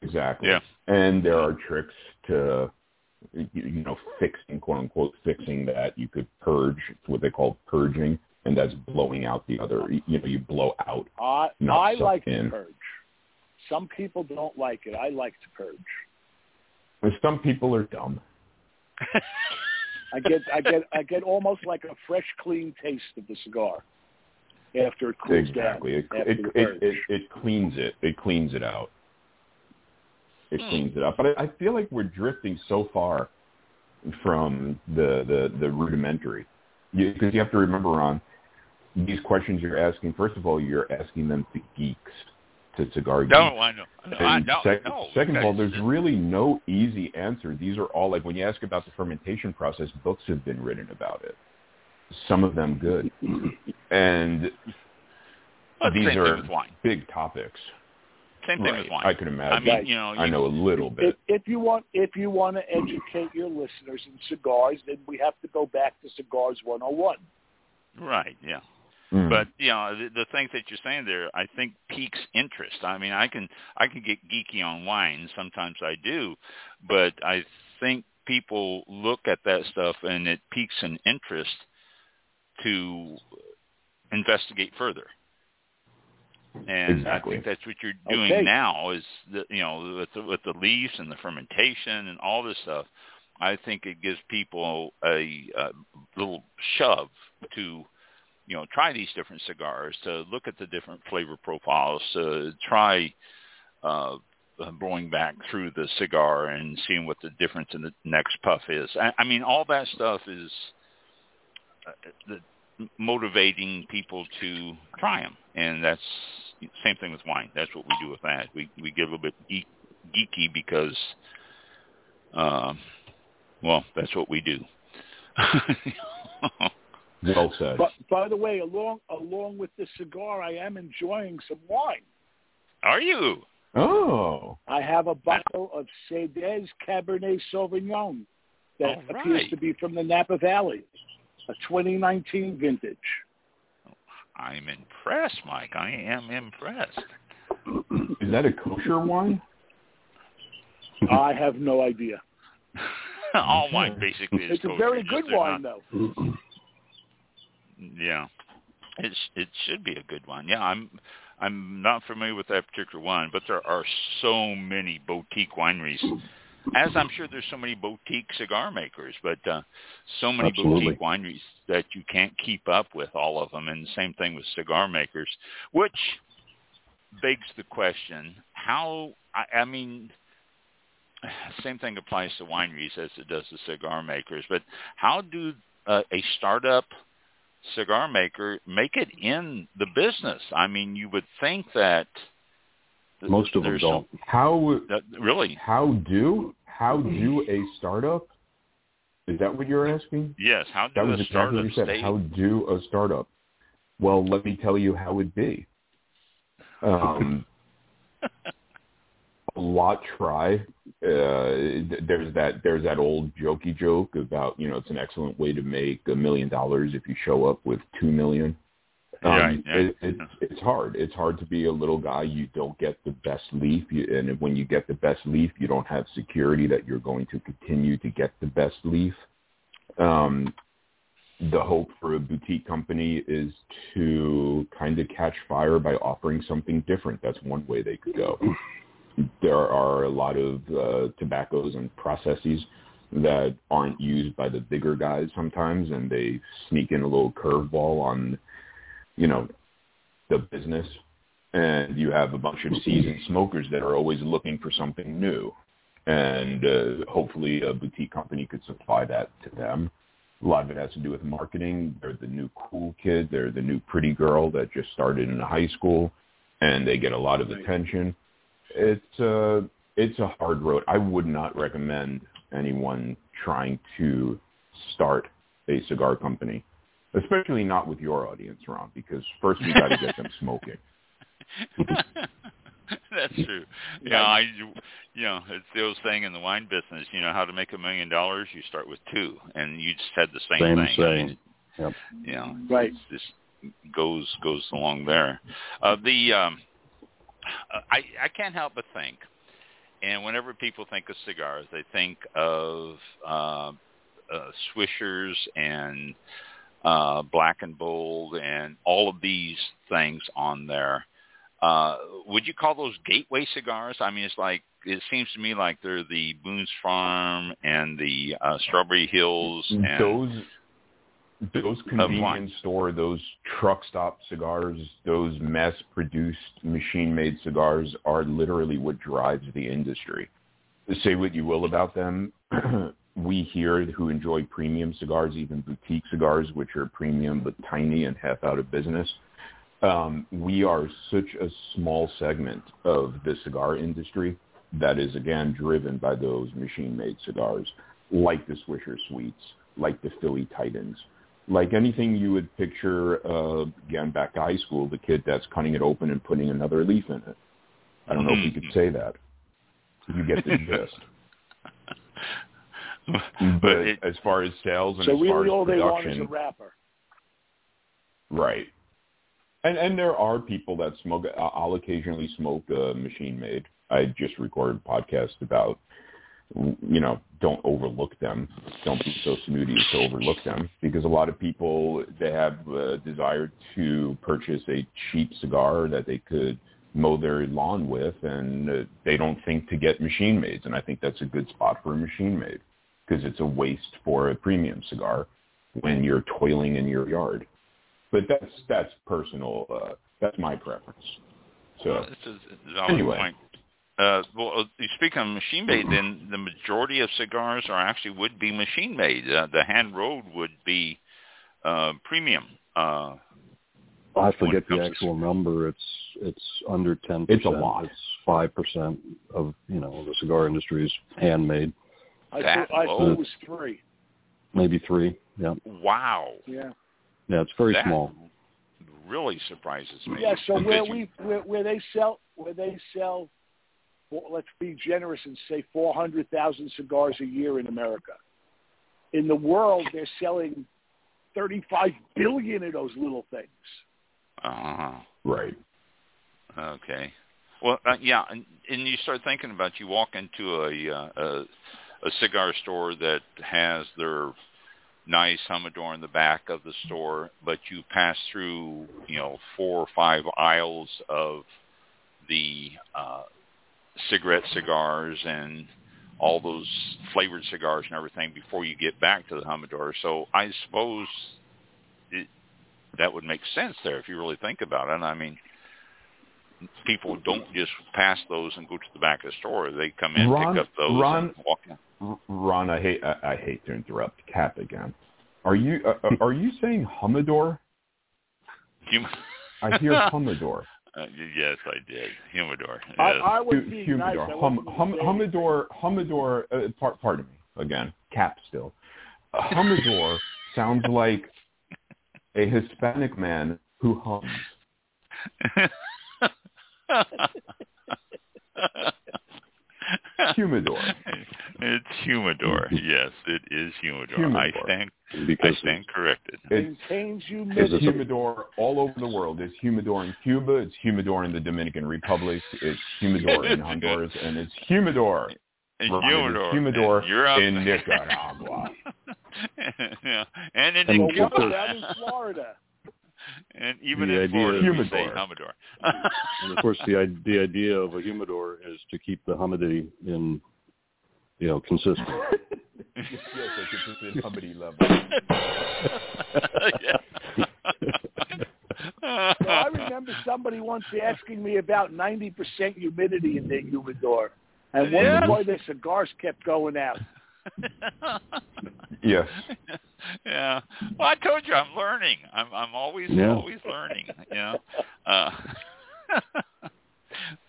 Exactly. Yeah. And there are tricks to, you know, fixing, quote unquote, fixing that. You could purge, it's what they call purging, and that's blowing out the other, you know, you blow out. I Not I like in. to purge. Some people don't like it. I like to purge. And some people are dumb. <laughs> I get I get I get almost like a fresh, clean taste of the cigar after it cools exactly. Down. After it, it, it, it cleans it. It cleans it out. It Hmm. cleans it up. But I, I feel like we're drifting so far from the, the, the rudimentary. Because you, have to remember, Ron, these questions you're asking, first of all, you're asking them to geeks, to cigar geeks. No, I know. No, I know. sec- no. second of all, there's really no easy answer. These are all like when you ask about the fermentation process, books have been written about it. Some of them good, and these are thing with wine. big topics. Same thing right. with wine. I can imagine. I mean, Right. you know, I know a little if, bit. if you want if you want to educate your listeners in cigars, then we have to go back to Cigars 101. Right. Yeah. Mm. But you know, the, the things that you're saying there, I think piques interest. I mean, I can I can get geeky on wine. Sometimes I do, but I think people look at that stuff and it piques an interest to investigate further. And Exactly. I think that's what you're doing Okay. now is the, you know with the, with the leaves and the fermentation and all this stuff. I think it gives people a, a little shove to you know try these different cigars to look at the different flavor profiles to try uh blowing back through the cigar and seeing what the difference in the next puff is i, I mean all that stuff is uh, the motivating people to try them and that's same thing with wine. That's what we do with that. We we get a little bit geek, geeky because um well that's what we do. <laughs> Well said. But by the way, along along with the cigar, I am enjoying some wine. are you? Oh, I have a bottle of Cedez Cabernet Sauvignon that All appears to be from the Napa Valley, a 2019 vintage. I'm impressed, Mike. I am impressed. <clears throat> is that a kosher wine? I have no idea. <laughs> All wine basically is It's a very good wine, not- though. Mm-hmm. Yeah, it's it should be a good one. Yeah, I'm I'm not familiar with that particular wine, but there are so many boutique wineries. As I'm sure there's so many boutique cigar makers, but uh, so many Absolutely. boutique wineries that you can't keep up with all of them. And the same thing with cigar makers, which begs the question: How? I, I mean, same thing applies to wineries as it does to cigar makers. But how do uh, a startup cigar maker make it in the business? I mean, you would think that th- Most of them don't. How that, really? how do how do a startup? Is that what you're asking? Yes. How do That was a exactly startup what you said. stay? How do a startup? Well, let me tell you how it'd be. Um, <laughs> a lot try. Uh, there's that there's that old jokey joke about you know it's an excellent way to make a million dollars if you show up with two million. Um, Right, yeah. it, it's it's hard. It's hard to be a little guy. You don't get the best leaf, you, and when you get the best leaf, you don't have security that you're going to continue to get the best leaf. Um, the hope for a boutique company is to kind of catch fire by offering something different. That's one way they could go. There are a lot of uh, tobaccos and processes that aren't used by the bigger guys sometimes, and they sneak in a little curveball on, you know, the business. And you have a bunch of seasoned smokers that are always looking for something new. And uh, hopefully a boutique company could supply that to them. A lot of it has to do with marketing. They're the new cool kid. They're the new pretty girl that just started in high school, and they get a lot of attention. It's a it's a hard road. I would not recommend anyone trying to start a cigar company, especially not with your audience, Ron, because first we got to get them smoking. <laughs> That's true. You know, I, you know, it's the old saying in the wine business. You know, how to make a million dollars? You start with two, and you just said the same, Same thing. I saying. mean, Yep. You know, Right. This goes goes along there. Uh, the um, I I can't help but think, and whenever people think of cigars, they think of uh, uh, Swishers and uh, Black and Bold and all of these things on there. Uh, would you call those gateway cigars? I mean, it's like it seems to me like they're the Boone's Farm and the uh, Strawberry Hills and those those convenience store, those truck stop cigars, those mass produced machine made cigars are literally what drives the industry. Say what you will about them. <clears throat> we here who enjoy premium cigars, even boutique cigars, which are premium but tiny and half out of business, um, we are such a small segment of the cigar industry that is again driven by those machine-made cigars, like the Swisher Sweets, like the Philly Titans, like anything you would picture. Uh, again, back to high school, the kid that's cutting it open and putting another leaf in it. I don't know if you could say that. You get the gist. <laughs> Mm-hmm. but But it, as far as sales and So as far as all they want is production, a wrapper. Right. And and there are people that smoke. Uh, I'll occasionally smoke a machine made. I just recorded a podcast about, you know, don't overlook them. Don't be so snooty as to overlook them because a lot of people they have a desire to purchase a cheap cigar that they could mow their lawn with, and uh, they don't think to get machine mades. And I think that's a good spot for a machine made because it's a waste for a premium cigar when you're toiling in your yard. But that's that's personal. Uh, that's my preference. So well, this is anyway. point. Uh, well, uh, you speak of machine made, then the majority of cigars are actually would be machine made. Uh, the hand rolled would be uh, premium. Uh, I forget the it to actual number. It's it's under ten. It's a lot. It's five percent of you know the cigar industry is handmade. I That thought, I thought it was three. Maybe three. Yeah, Wow, Yeah. yeah. It's very that small. really surprises me. Yeah. So where we where, where they sell where they sell, well, let's be generous and say four hundred thousand cigars a year in America. In the world, they're selling thirty-five billion of those little things. Ah. right. Okay. Well, uh, yeah, and, and you start thinking about you walk into a, uh, a a cigar store that has their nice humidor in the back of the store, but you pass through you know four or five aisles of the uh, cigarette cigars and all those flavored cigars and everything before you get back to the humidor. So I suppose it, that would make sense there if you really think about it. I mean, people don't just pass those and go to the back of the store. They come in, Ron- pick up those, Ron- and walk in. R- Ron, I hate I, I hate to interrupt Kap again. Are you uh, uh, are you saying humidor? Hum- <laughs> I hear humidor. uh, yes, I did. Humidor. Yes. I, I was Hu- being humidor. nice. Hum, hum, humidor. Humidor. Uh, par- pardon me again. Kap still. A humidor <laughs> sounds like a Hispanic man who hums. <laughs> Humidor. It's humidor. <laughs> Yes, it is humidor. I Humidor. stand. I Because stand corrected. It's Maintains It's humidity. humidor all over the world. It's humidor in Cuba. It's humidor in the Dominican Republic. It's humidor in <laughs> Honduras, and it's humidor. And Ron, it is humidor. humidor in Europe. in Nicaragua. <laughs> yeah, and in And Well, Well, what so- about in Florida? and even The in idea Florida, is- we say Humidor. humidor. and of course the the idea of a humidor is to keep the humidity in you know consistent. yes, yes, a consistent humidity level. yes. So I remember somebody once asking me about 90% humidity in their humidor, and wondered Yeah. why their cigars kept going out. <laughs> Yes. yeah. Well, I told you I'm learning. I'm I'm always Yeah. always learning. You know. Uh, <laughs>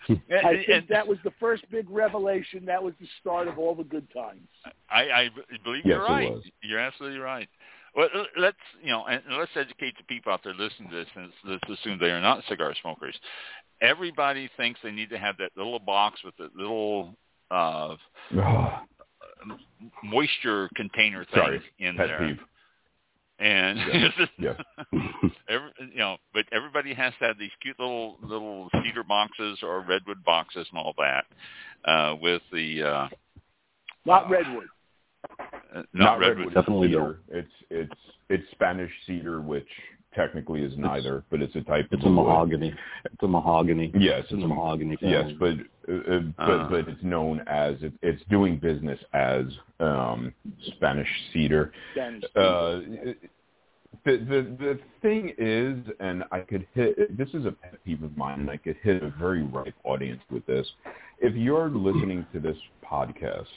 I think and that was the first big revelation. That was the start of all the good times. I, I believe Yes, you're right. You're absolutely right. Well, l- let's you know, and let's educate the people out there listening to this, and let's assume they are not cigar smokers. Everybody thinks they need to have that little box with the little uh, Ugh, <sighs> moisture container thing Sorry, in pet there, peeve. And Yes. <laughs> <laughs> every, you know, but everybody has to have these cute little little cedar boxes or redwood boxes and all that uh, with the uh, Not Uh, redwood. uh, not, redwood. Definitely cedar. It's it's it's Spanish cedar, which technically is neither, but it's a type It's of a wood. mahogany. It's a mahogany. Yes, it's in the mahogany Yes, but uh, uh, but Uh. but it's known as it, it's doing business as um, Spanish cedar. Spanish. Uh, the the the thing is, and I could hit. This is a pet peeve of mine, and I could hit a very ripe audience with this. If you're listening to this podcast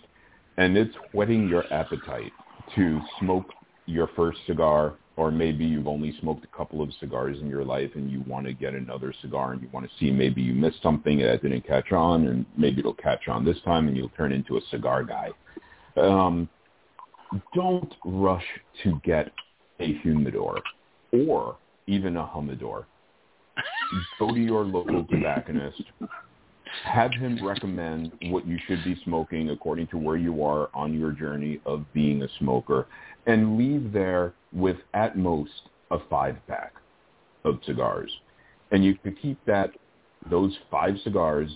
and it's whetting your appetite to smoke your first cigar, or maybe you've only smoked a couple of cigars in your life and you want to get another cigar and you want to see maybe you missed something that didn't catch on, and maybe it'll catch on this time and you'll turn into a cigar guy. Um, don't rush to get a humidor or even a humidor. Go to your local tobacconist. Have him recommend what you should be smoking according to where you are on your journey of being a smoker and leave there with at most a five pack of cigars. and you can keep that those five cigars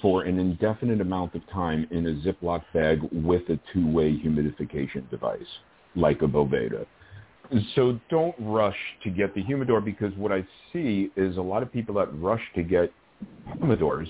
for an indefinite amount of time in a Ziploc bag with a two-way humidification device, like a Boveda. So don't rush to get the humidor because what I see is a lot of people that rush to get humidors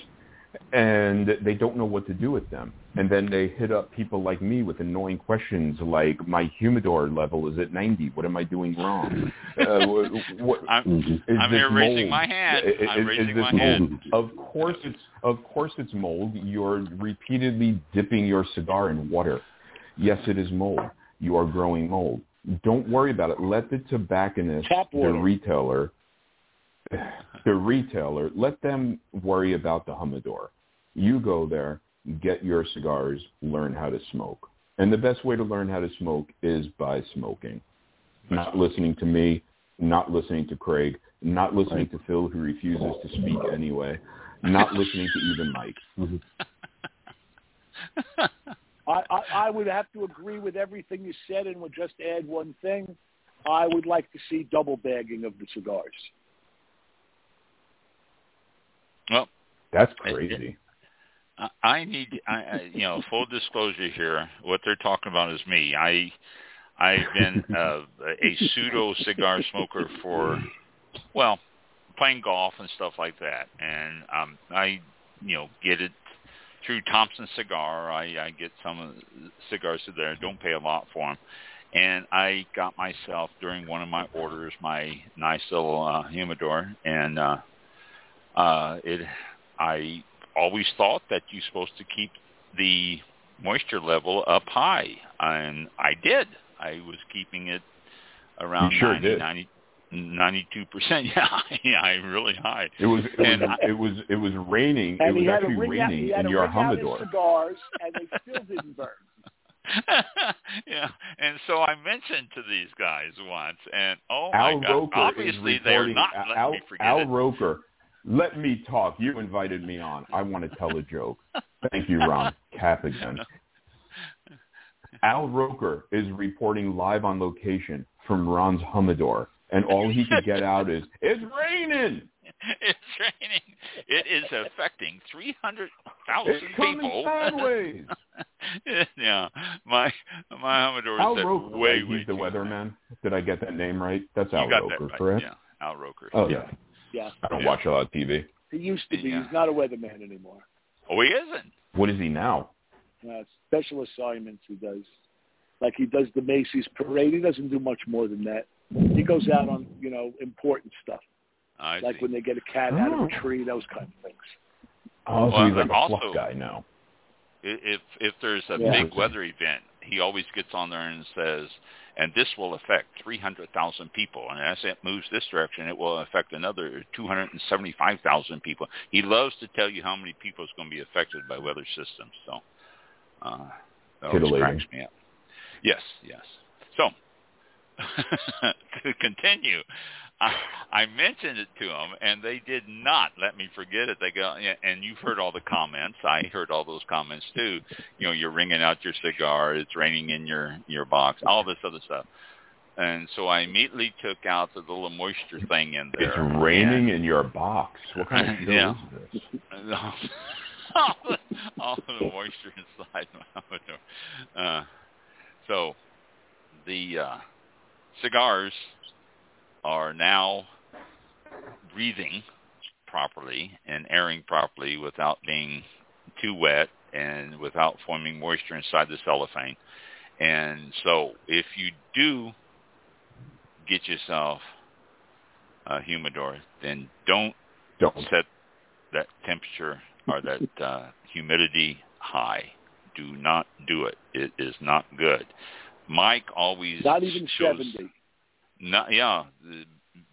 and they don't know what to do with them. And then they hit up people like me with annoying questions like, my humidor level is at 90. What am I doing wrong? Uh, <laughs> what, I'm, I'm here raising my hand. Is- I'm is raising my mold? hand. Of course it's of course it's mold. You're repeatedly dipping your cigar in water. Yes, it is mold. You are growing mold. Don't worry about it. Let the tobacconist, Tap the retailer, <sighs> the retailer, let them worry about the humidor. You go there, get your cigars, learn how to smoke. And the best way to learn how to smoke is by smoking. Not listening to me, not listening to Craig, not listening to Phil who refuses to speak anyway, not listening to even Mike. <laughs> <laughs> I, I, I would have to agree with everything you said and would just add one thing. I would like to see double bagging of the cigars. Well, That's crazy. I- I need, I, I, you know, full disclosure here. What they're talking about is me. I, I've been uh, a pseudo cigar smoker for, well, playing golf and stuff like that, and um, I, you know, get it through Thompson Cigar. I, I get some of the cigars through there. Don't pay a lot for them. And I got myself during one of my orders my nice little uh, humidor, and uh, uh, it I always thought that you're supposed to keep the moisture level up high, and I did. I was keeping it around You sure 90, did. 90 92 percent. <laughs> Yeah, yeah, really high. It was it And was I- it was it was raining. It was actually ring out, raining in your ring out humidor. cigars, and they still didn't burn. <laughs> <laughs> yeah, and so I mentioned to these guys once, and oh my god, Roker obviously they're reporting, not letting Al, me forget Al it. Roker, let me talk. You invited me on. I want to tell a joke. Thank you, Ron. Kap again. Al Roker is reporting live on location from Ron's humidor, and all he could get out is, <laughs> "It's raining. it's raining. It is affecting three hundred It's coming people. sideways." <laughs> yeah, my my humidor Al is at Roker, way right? way he's the weatherman. Did I get that name right? That's. Al You Roker, that right. correct? Yeah, Al Roker. Oh yeah. Yeah, I don't Yeah. watch a lot of TV. he used to be. Yeah. He's not a weatherman anymore. Oh, he isn't. What is he now? Uh, special assignments he does. Like he does the Macy's parade. He doesn't do much more than that. He goes out on, you know, important stuff. I like see. when they get a cat out of Oh. a tree, those kind of things. Oh, so Well, he's like a also- fluff guy now. I- if if there's a Yeah. big weather event, he always gets on there and says, and this will affect 300,000 people, and as it moves this direction, it will affect another 275,000 people. He loves to tell you how many people is going to be affected by weather systems. So uh, that always cracks me up. Yes, yes. So <laughs> to continue, I, I mentioned it to them, and they did not let me forget it. They go, yeah, and you've heard all the comments. I heard all those comments too. You know, you're ringing out your cigar. It's raining in your your box. All this other stuff. And so I immediately took out the little moisture thing in there. It's raining in your box. What kind of <laughs> show Yeah. is this? <laughs> All, the, all the moisture inside my humidor. Uh, so the uh, cigars are now breathing properly and airing properly without being too wet and without forming moisture inside the cellophane. And so if you do get yourself a humidor, then don't Don't. set that temperature or that uh, humidity high. Do not do it. It is not good. Mike always Not even shows, 70. Not yeah,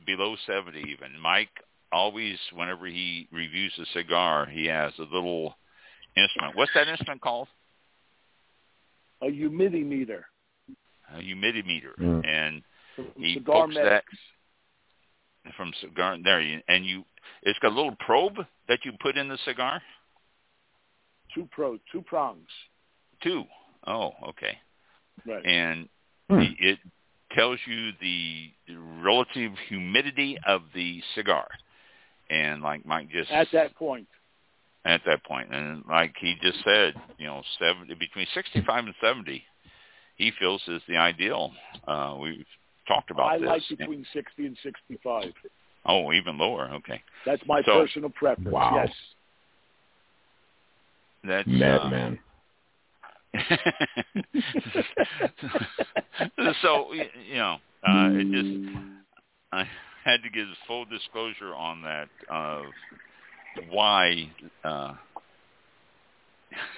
below seventy even. Mike always, whenever he reviews a cigar, he has a little instrument. What's that instrument called? A humidimeter. A humidimeter. Mm. And from He Cigar pokes that- from cigar there, you, and you, it's got a little probe that you put in the cigar. Two pro, two prongs. Two. Oh, okay. Right. and Hmm. the, it tells you the relative humidity of the cigar. and like Mike just At that point, at that point, and like he just said, you know, seventy between sixty-five and seventy, he feels is the ideal. Uh, we've talked about I this. like between 60 and 65. oh, even lower. Okay, That's my So- personal preference. Wow. Yes. that's uh, Madman. <laughs> so you know, uh, it just I had to give full disclosure on that of why. Uh,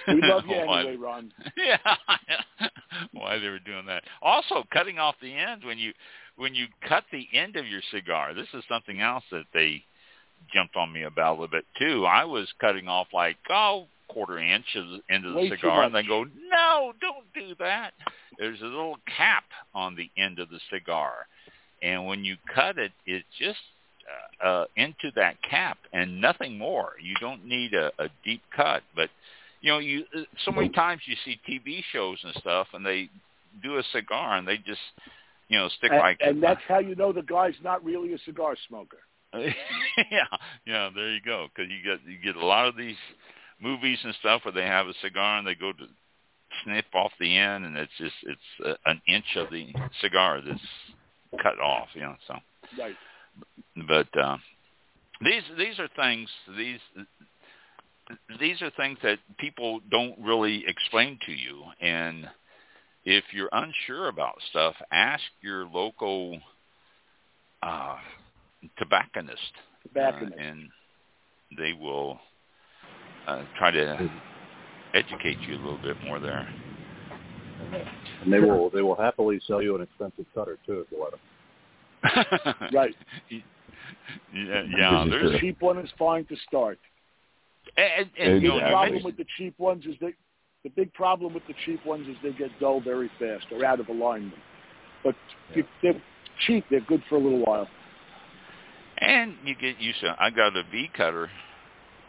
We love you <laughs> why- anyway, Ron. <laughs> yeah, why they were doing that. Also, cutting off the end when you when you cut the end of your cigar. This is something else that they jumped on me about a little bit too. I was cutting off like oh quarter inch of the end of the Way cigar, and they go, no, don't do that. There's a little cap on the end of the cigar, and when you cut it, it just uh, uh, into that cap and nothing more. You don't need a, a deep cut, but you know, you uh, so many times you see TV shows and stuff, and they do a cigar and they just you know stick And, like and that's how you know the guy's not really a cigar smoker. <laughs> yeah, yeah. There you go. Because you get you get a lot of these movies and stuff where they have a cigar and they go to snip off the end, and it's just it's uh, an inch of the cigar that's cut off. You know, so Right. but uh, these these are things these these are things that people don't really explain to you and if you're unsure about stuff ask your local uh tobacconist Tobacconist. uh, and they will uh, try to educate you a little bit more there And they will they will happily sell you an expensive cutter too if you let them. <laughs> Right. yeah <laughs> yeah This there's true. cheap one is fine to start. and, and, The you know, Exactly. problem with the cheap ones is they the big problem with the cheap ones is they get dull very fast or out of alignment. But if they're cheap, they're good for a little while. And you get used to. I got a V cutter,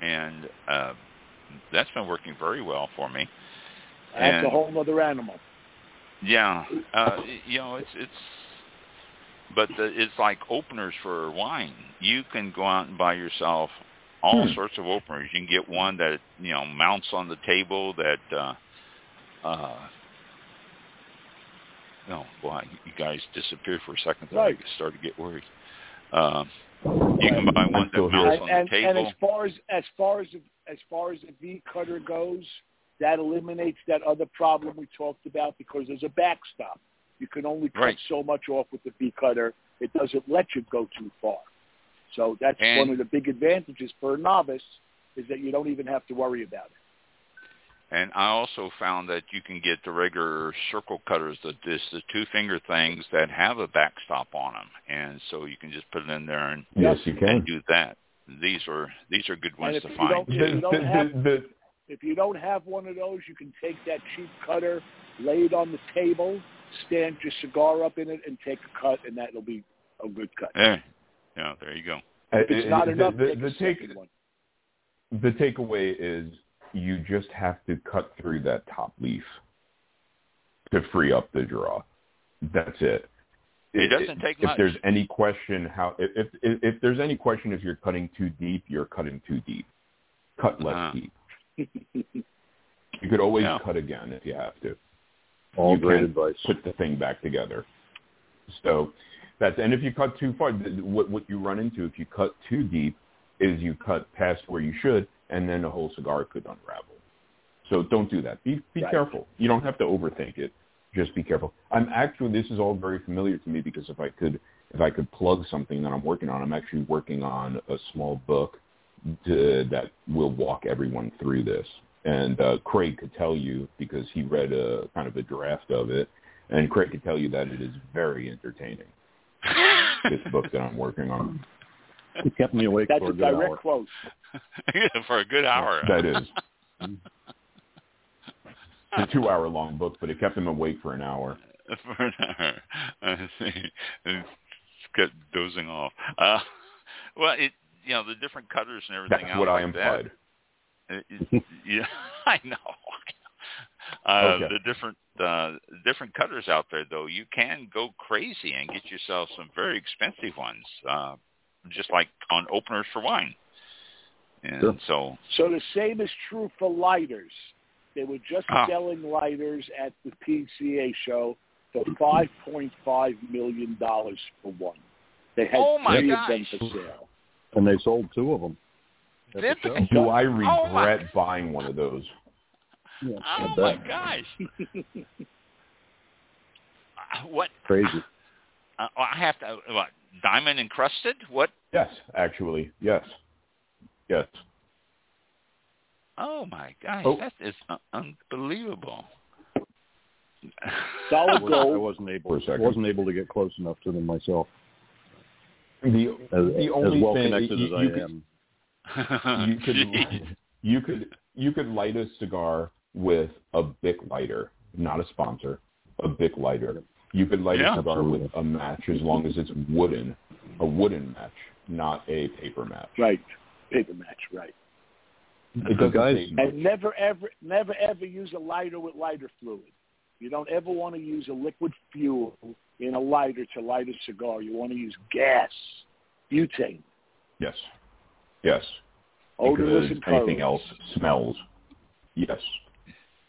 and uh, that's been working very well for me. That's And- a whole other animal. Yeah, uh, you know, it's it's. But the, it's like openers for wine. You can go out and buy yourself all Hmm. sorts of openers. You can get one that you know mounts on the table that. uh uh no, boy, you guys disappeared for a second. There. Right. I started to get worried. Um, you can buy one that mounts And, on and, the and table. as far as as far as as far as the V cutter goes, that eliminates that other problem we talked about because there's a backstop. You can only cut Right. so much off with the V cutter. It doesn't let you go too far. So that's And- one of the big advantages for a novice is that you don't even have to worry about it. And I also found that you can get the regular circle cutters, the just the two finger things that have a backstop on them, and so you can just put it in there and, Yes, you can. and do that. These are these are good ones to find If you too. don't have- <laughs> the, the, If you don't have one of those, you can take that cheap cutter, lay it on the table, stand your cigar up in it, and take a cut, and that'll be a good cut. There, yeah, there you go. Uh, if it's uh, not the, enough, the, the, take the a take second one. the takeaway is you just have to cut through that top leaf to free up the draw. That's it. It doesn't take if much. there's any question how if, if if there's any question if you're cutting too deep, you're cutting too deep. Cut less Ah. deep. You could always Yeah. cut again if you have to. All You great can't advice. Put the thing back together. So that's and if you cut too far, what what you run into if you cut too deep is you cut past where you should, and then the whole cigar could unravel. So don't do that. Be be Right. careful. You don't have to overthink it. Just be careful. I'm actually this is all very familiar to me because if I could if I could plug something that I'm working on, I'm actually working on a small book to, that will walk everyone through this. And uh, Craig could tell you because he read a kind of a draft of it, and Craig could tell you that it is very entertaining. This book that I'm working on. It kept me awake That's for a a good direct hour. quote. <laughs> For a good hour. That is. <laughs> It's a two-hour long book, but it kept him awake for an hour. For an hour. <laughs> I see. It's got dozing off. Uh, well, it you know the different cutters and everything That's else what I like that. implied. It- it- yeah, I know. I know. Uh, Okay. The different uh, different cutters out there, though, you can go crazy and get yourself some very expensive ones. Uh, just like on openers for wine. And Sure. so, So the same is true for lighters. They were just Ah. selling lighters at the PCA show for five point five million dollars for one. They had Oh, my three of them for sale. And they sold two of them. the Did show. they? Do I Oh, regret buying one of those? Yeah, oh my gosh, <laughs> what? Crazy. Uh, I have to what? Diamond encrusted? What? Yes, actually, yes, yes. Oh my gosh, Oh. that is uh, unbelievable. Solid I wasn't, I wasn't able. For a wasn't able to get close enough to them myself. The As, the as only well thing connected you, as I <laughs> you could, am. you could you could you could light a cigar with a Bic lighter, not a sponsor, a Bic lighter. You could light Yeah. a cigar with a match as long as it's wooden, a wooden match, not a paper match. Right. Paper match, right. It doesn't Guys- And never ever never ever use a lighter with lighter fluid. You don't ever want to use a liquid fuel in a lighter to light a cigar. You want to use gas, butane, Yes, yes. odorless Because anything else smells. Yes,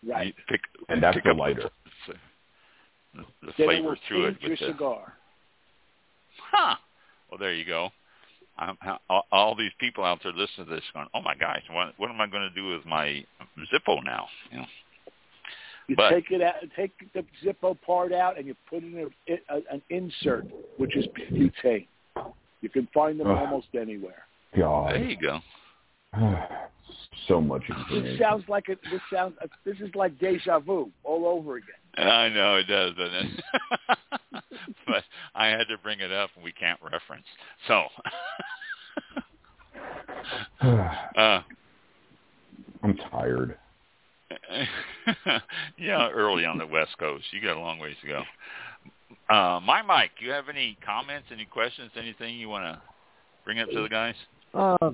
Right. Pick, and that's pick the up lighter. The, the Then it flavor will through it taint your with the, cigar. Huh. Well, there you go. Um, how- all, all these people out there listening to this going, oh my gosh, what, what am I going to do with my Zippo now? You know, You But- take it out, take the Zippo part out, and you put in a, a, an insert, which is butane. You can find them Ugh. almost anywhere. God, there you go. <sighs> <sighs> <sighs> so much <laughs> This sounds like a, this sounds this is like deja vu all over again. I know it does, doesn't it? <laughs> but I had to bring it up, and we can't reference. So, <sighs> uh, I'm tired. <laughs> yeah, early on the West Coast. You got a long ways to go. Uh, my Mike, you have any comments, any questions, anything you want to bring up to the guys? Uh,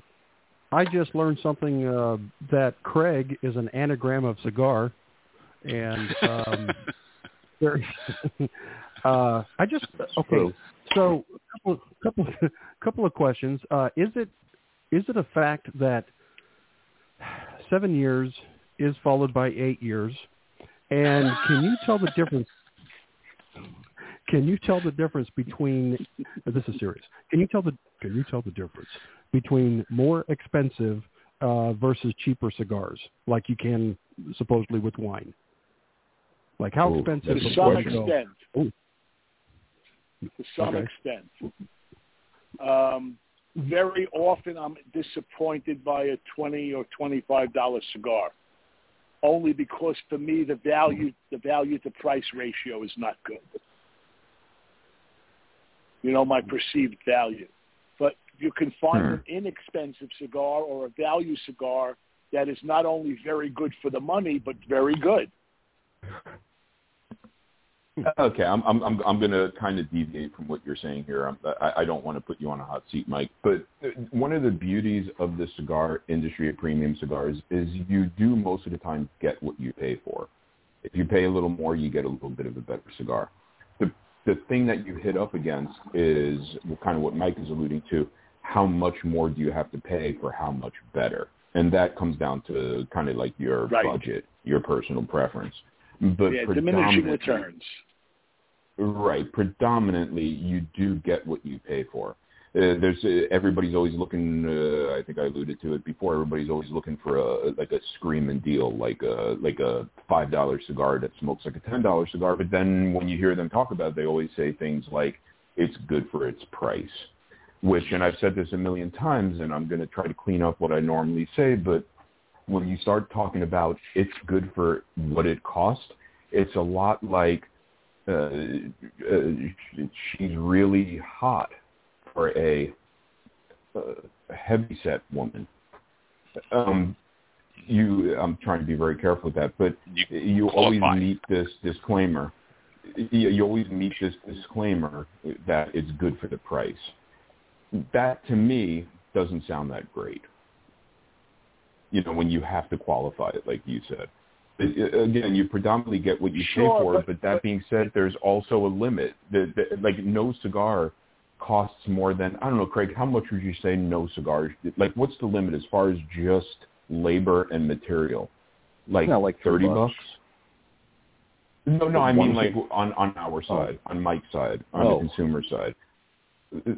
I just learned something uh, that Craig is an anagram of cigar, and um, <laughs> there, <laughs> uh, I just okay. So, couple couple <laughs> couple of questions. Uh, is it is it a fact that seven years is followed by eight years, and can you tell the difference? Can you tell the difference between? This is serious. Can you tell the Can you tell the difference between more expensive uh, versus cheaper cigars, like you can supposedly with wine? Like how Ooh, expensive? To some extent. Ooh. To some Okay. extent. Um, very often I'm disappointed by a twenty or twenty five dollar cigar. Only because for me the value the value to price ratio is not good. You know, my perceived value. You can find Hmm. an inexpensive cigar or a value cigar that is not only very good for the money, but very good. Okay, I'm I'm I'm, I'm going to kind of deviate from what you're saying here. I'm, I, I don't want to put you on a hot seat, Mike. But one of the beauties of the cigar industry at premium cigars is you do most of the time get what you pay for. If you pay a little more, you get a little bit of a better cigar. The the thing that you hit up against is kind of what Mike is alluding to. How much more do you have to pay for how much better? And that comes down to kind of like your Right. budget, your personal preference. But yeah, diminishing returns. Right. Predominantly, you do get what you pay for. Uh, there's uh, everybody's always looking. Uh, I think I alluded to it before. Everybody's always looking for a like a screaming deal, like a like a five dollar cigar that smokes like a ten dollar cigar. But then when you hear them talk about, it, they always say things like it's good for its price. Which, and I've said this a million times, and I'm going to try to clean up what I normally say, but when you start talking about it's good for what it costs, it's a lot like uh, uh, she's really hot for a, uh heavy set woman. Um, you, I'm trying to be very careful with that, but You you always meet this disclaimer. You, you always meet this disclaimer that it's good for the price. That to me doesn't sound that great. You know, when you have to qualify it, like you said. It- again, you predominantly get what you Sure, pay for, but- but, that but- being said, there's also a limit. The, the, like no cigar costs more than I don't know, Craig. How much would you say no cigars? Like, what's the limit as far as just labor and material? Like, Yeah, like thirty bucks. bucks. No, no, I mean like on on our side, on Mike's side, on Oh. the consumer side.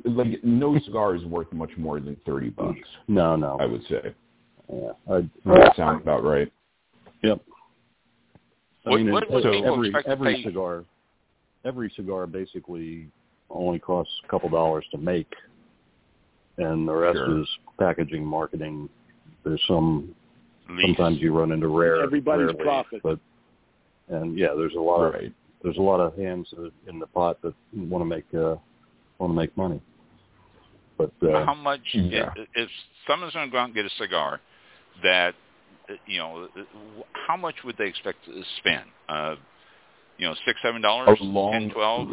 Like, no cigar is worth much more than thirty bucks. No, no. I would say. Yeah, I, Does that sound about right? Yep. I What- mean, what it- would so every every cigar, every cigar basically only costs a couple dollars to make, and the rest Sure. is packaging, marketing. There's some Leaf. sometimes you run into rare Everybody's rare leaf, profit. but and yeah, there's a lot of Right. there's a lot of hands in the pot that want to make uh, want to make money. But uh, how much Yeah. if, if someone's going to go out and get a cigar that uh, you know uh, how much would they expect to spend uh you know six seven dollars ten twelve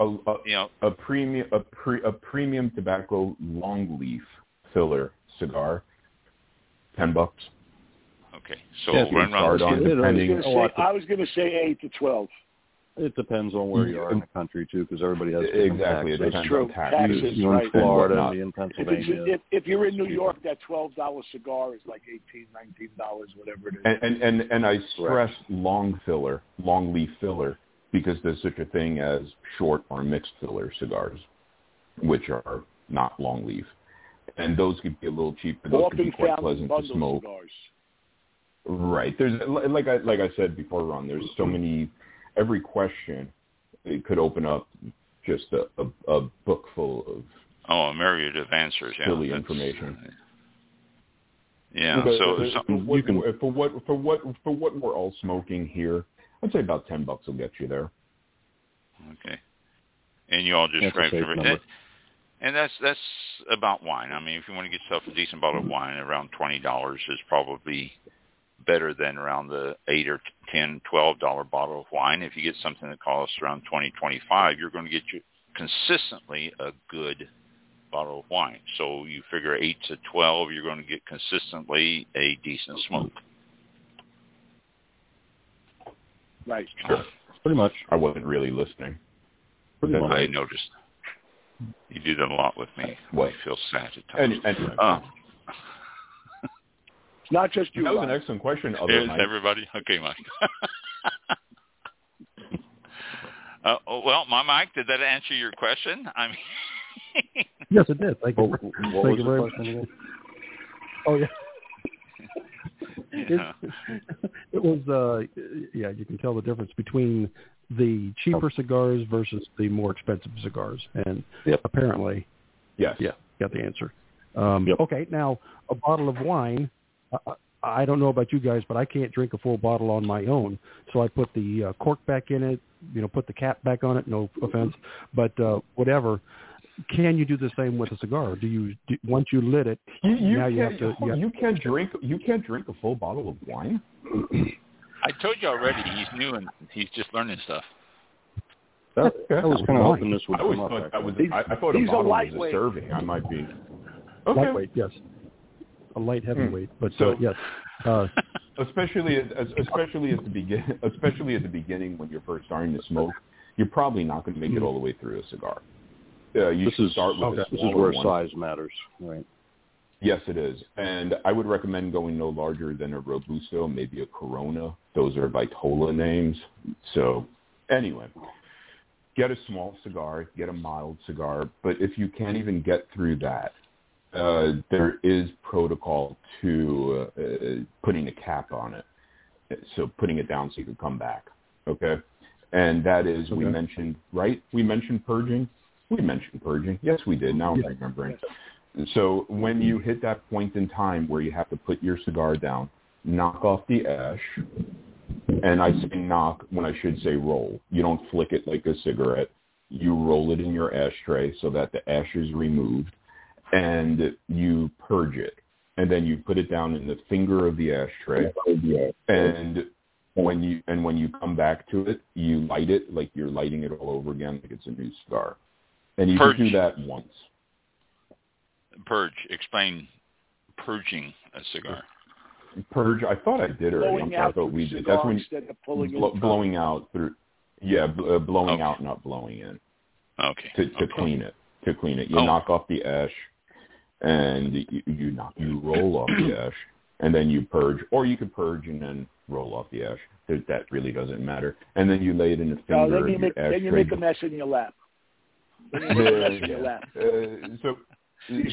A, a, you know a premium a pre a premium tobacco long leaf filler cigar, ten bucks. okay so Yeah, if you run start around on it- I was depending. gonna a lot say I was going to say eight to twelve. It depends on where you are in the country too, because everybody has different Exactly, it taxes. depends true. taxes. Taxes, You're in. Florida, whatnot. me in Pennsylvania. if, if you're in New York, that twelve dollar cigar is like eighteen, nineteen dollars, whatever it is. And, and and and I stress long filler, long leaf filler, because there's such a thing as short or mixed filler cigars, which are not long leaf, and those could be a little cheaper. Those could be Often quite pleasant to smoke. cigars. Right. There's like I like I said before, Ron. There's so many. Every question it could open up just a, a, a book full of oh a myriad of answers yeah. silly that's- information. yeah But, so uh, so- for what, you can- for what for what for what we're all smoking here, I'd say about ten bucks will get you there. okay. And you all just That's a grab safe every- and, and that's that's about wine. I mean if you want to get yourself a decent bottle of wine around twenty dollars is probably better than around the eight or ten, twelve dollar bottle of wine. If you get something that costs around twenty, twenty five, you're going to get you consistently a good bottle of wine. So you figure eight to twelve, you're going to get consistently a decent smoke. Right. Sure. Pretty much. I wasn't really listening. Pretty much. I noticed. You do that a lot with me. What? I feel sad at Any, times. anyway, Uh, It's not just you. that was an excellent question. Other is everybody okay, Mike? <laughs> uh, oh, well, my Mike, did that answer your question? I mean, <laughs> Yes, it did. Thank you. What, what Thank was you very question again? Oh yeah. yeah. It was uh yeah, you can tell the difference between the cheaper cigars versus the more expensive cigars. And Yep. apparently Yes. Yeah, got the answer. Um, Yep. Okay, now a bottle of wine. I don't know about you guys, but I can't drink a full bottle on my own. So I put the uh, cork back in it. You know, put the cap back on it. No offense, but uh, whatever. Can you do the same with a cigar? Do you do, once you lit it? You, you, now you have to. You have, you can't drink. You can't drink a full bottle of wine. I told you already. He's new and he's just learning stuff. That, I was kind of Wine. hoping this would I always come up. thought that was. actually. I, I thought a He's a bottle was a lightweight. serving. I might be. Okay. lightweight, yes. A light heavyweight, but So- uh, yes. Uh, <laughs> especially as- especially at the begin, especially at the beginning when you're first starting to smoke, you're probably not going to make it all the way through a cigar. Uh, you This should is start with okay. a This is where one. size matters, right? Yes, it is, and I would recommend going no larger than a robusto, maybe a Corona. Those are Vitola names. So, anyway, get a small cigar, get a mild cigar. But if you can't even get through that, uh, there is protocol to uh, putting a cap on it, so putting it down so you can come back. Okay, and that is we mentioned right. We mentioned purging. We mentioned purging. Yes, we did. Now I'm remembering. So when you hit that point in time where you have to put your cigar down, knock off the ash, and I say knock when I should say roll. You don't flick it like a cigarette. You roll it in your ashtray so that the ash is removed, and you purge it. And then you put it down in the finger of the ashtray, and when you and when you come back to it, you light it like you're lighting it all over again, like it's a new cigar. And you Purge. can do that once. Purge. Explain purging a cigar. Purge. I thought I did already. I'm Blowing sorry, I out thought we did. That's when instead of pulling blo- it. blowing out through. Yeah, bl- uh, blowing Okay. out, not blowing in, Okay. to, to okay. clean it. to clean it. You Oh. knock off the ash, and you you, knock, you roll off the ash, and then you purge, or you could purge and then roll off the ash. That that really doesn't matter. And then you lay it in a No, finger then of you your make then you ashtray. make a mess in your lap. Then you make a mess in your lap. Uh, so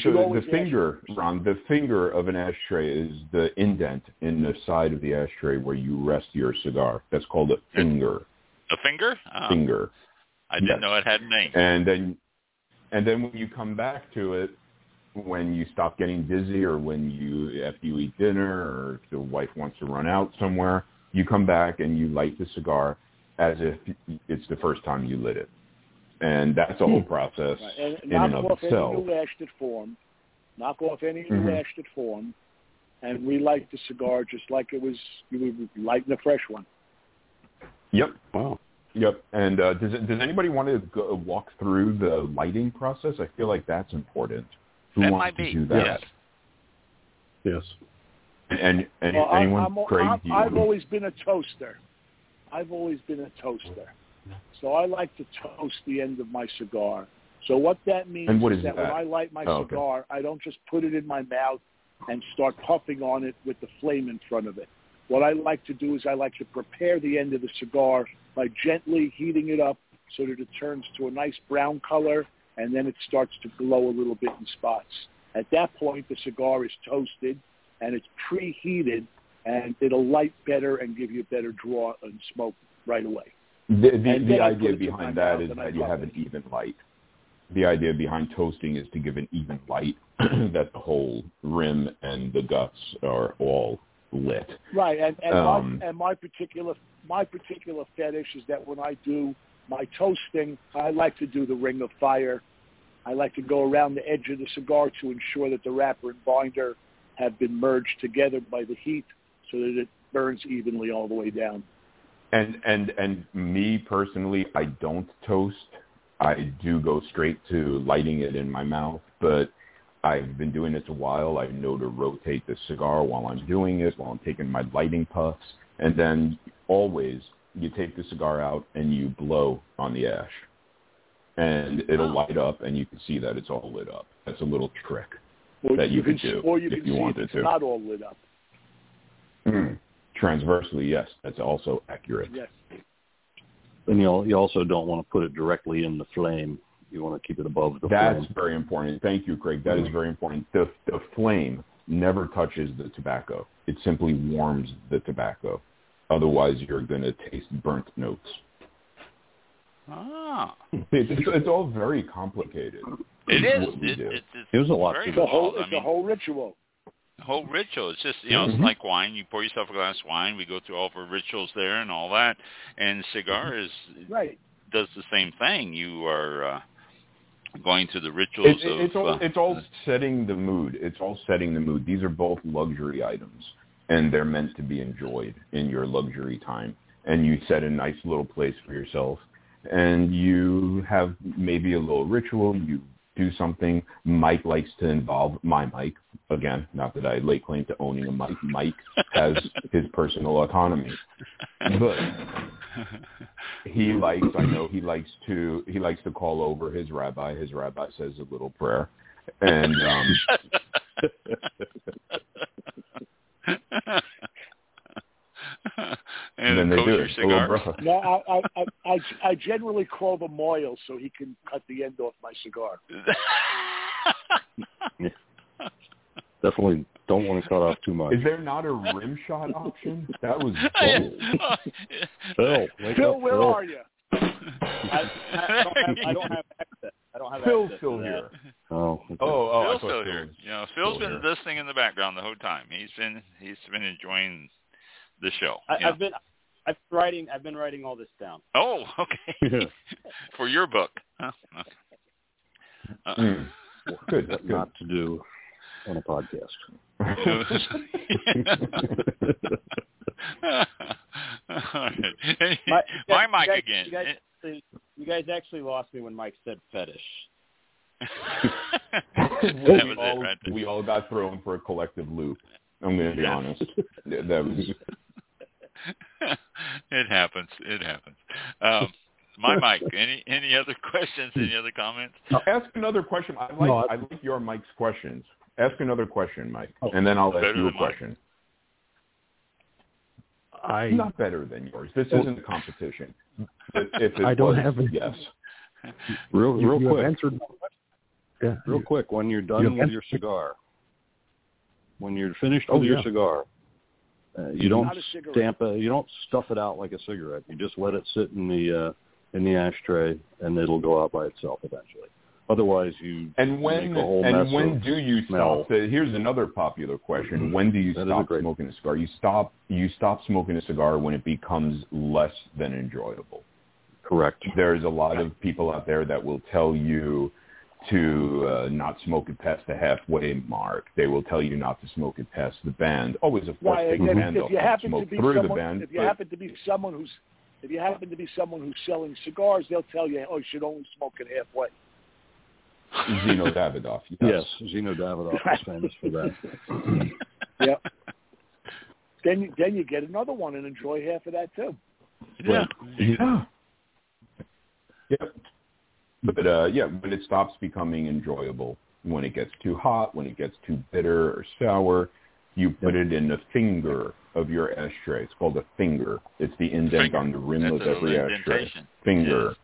so the finger, ash- Ron, the finger of an ashtray is the indent in the side of the ashtray where you rest your cigar. That's called a finger. A finger? Oh, Finger. I didn't yes. know it had a name. And then, and then when you come back to it, when you stop getting dizzy, or when you after you eat dinner, or if the wife wants to run out somewhere, you come back and you light the cigar as if it's the first time you lit it, and that's a whole process Right. And in knock and of off itself. any new ash that formed. Knock off any new Mhm. ash that formed, and relight the cigar just like it was you would lighting a fresh one. Yep. Wow. Yep. And uh, does does anybody want to go, walk through the lighting process? I feel like that's important. Who that wants might to be. do that? Yes. Yes. And, and Well, I'm- anyone? I'm, Craig, I'm, do you I've always been a toaster. I've always been a toaster. So I like to toast the end of my cigar. So what that means And what is is that, when? I light my Oh, okay. cigar, I don't just put it in my mouth and start puffing on it with the flame in front of it. What I like to do is I like to prepare the end of the cigar by gently heating it up so that it turns to a nice brown color and then it starts to glow a little bit in spots. At that point, the cigar is toasted and it's preheated and it'll light better and give you a better draw and smoke right away. The, the, the then I put idea it to my behind that is that you have it. an even light. The idea behind toasting is to give an even light <clears throat> that the whole rim and the guts are all lit. Right, and and, Um, my, and my particular my particular fetish is that when I do my toasting, I like to do the ring of fire. I like to go around the edge of the cigar to ensure that the wrapper and binder have been merged together by the heat, so that it burns evenly all the way down. And and and me personally, I don't toast. I do go straight to lighting it in my mouth, but I've been doing this a while. I know to rotate the cigar while I'm doing it, while I'm taking my lighting puffs, and then always you take the cigar out and you blow on the ash, and it'll Oh. light up, and you can see that it's all lit up. That's a little trick. Or That you can could do or you if can you see wanted if it's to. not all lit up. Mm. Transversely, yes, that's also accurate. Yes. And you you also don't want to put it directly in the flame. You want to keep it above the That's flame. very important. Thank you, Craig. That is very important. The the flame never touches the tobacco. It simply warms the tobacco. Otherwise, you're going to taste burnt notes. Ah. It's, <laughs> it's, it's all very complicated. It is. It, it, it's It was a lot very to It's a whole it's I mean, a whole ritual. the whole ritual. It's just you know, Mhm. it's like wine. You pour yourself a glass of wine. We go through all of our rituals there and all that. And cigar is Right. does the same thing. You are uh, going through the rituals It, it, of. it's all uh, it's all setting the mood. It's all setting the mood. These are both luxury items, and they're meant to be enjoyed in your luxury time. And you set a nice little place for yourself, and you have maybe a little ritual. You do something. Mike likes to involve my Mike again. Not that I lay claim to owning a Mike. Mike has <laughs> his personal autonomy, but he likes i know he likes to he likes to call over his rabbi his rabbi says a little prayer and um <laughs> <laughs> and then they do it a little cigars. bracha. No, I, I, I, I, I generally call the mohel so he can cut the end off my cigar. <laughs> Definitely don't want to cut off too much. is there not a rim shot option that was <laughs> Yeah. bold. Phil, Phil, where Phil. are you? <laughs> I, I don't have I don't have access. I don't have phil's access still here Oh, okay. oh oh Phil's still Phil here. was You know, Phil's still been here. listening in the background the whole time. He's been he's been enjoying the show. I, you know. I've been I've been writing I've been writing all this down. Oh, okay. <laughs> <laughs> For your book. Huh? Okay. Uh, Mm. <laughs> good What good not to do on a podcast. All right. My, My you mic guys- again. You guys, actually, you guys actually lost me when Mike said fetish. we, was all, it right there. we all got thrown for a collective loop i'm going to be Yes. honest that was <laughs> it happens. It happens. Um, my mic. Any any other <laughs> questions? Any other comments? Ask another question. I like No, I- I like your Mike's questions. Ask another question, Mike, Oh. and then I'll ask you a question. I Not better than yours. This Well- isn't a competition. <laughs> If it I don't was, have a- yes. Real, you, real you quick, answered. Yeah, real quick. When you're done You with have- your cigar, when you're finished Oh, with your yeah. cigar, uh, you don't Not a stamp it. You don't stuff it out like a cigarette. You just let it sit in the uh, in the ashtray, and it'll go out by itself eventually. Otherwise, you And when make a whole and mess when do you smell. stop? Here's another popular question: When do you That is a stop great- smoking a cigar? You stop you stop smoking a cigar when it becomes less than enjoyable. correct. There's a lot of people out there that will tell you to uh, not smoke it past the halfway mark. They will tell you not to smoke it past the band. Always, of course, Right, take if, the band off and to smoke be through the someone, band. if you but- happen to be someone who's, if you happen to be someone who's selling cigars, they'll tell you, oh, you should only smoke it halfway. Zeno <laughs> Davidoff. Yes, Zino Davidoff is famous for that. <laughs> Yep. then, you, then you get another one and enjoy half of that too. Yeah. Yeah. Yep. But uh, yeah, when it stops becoming enjoyable, when it gets too hot, when it gets too bitter or sour, you put it in the finger of your ashtray. It's called a finger. It's the indent Finger. on the rim That's of every ashtray. Finger. Yes.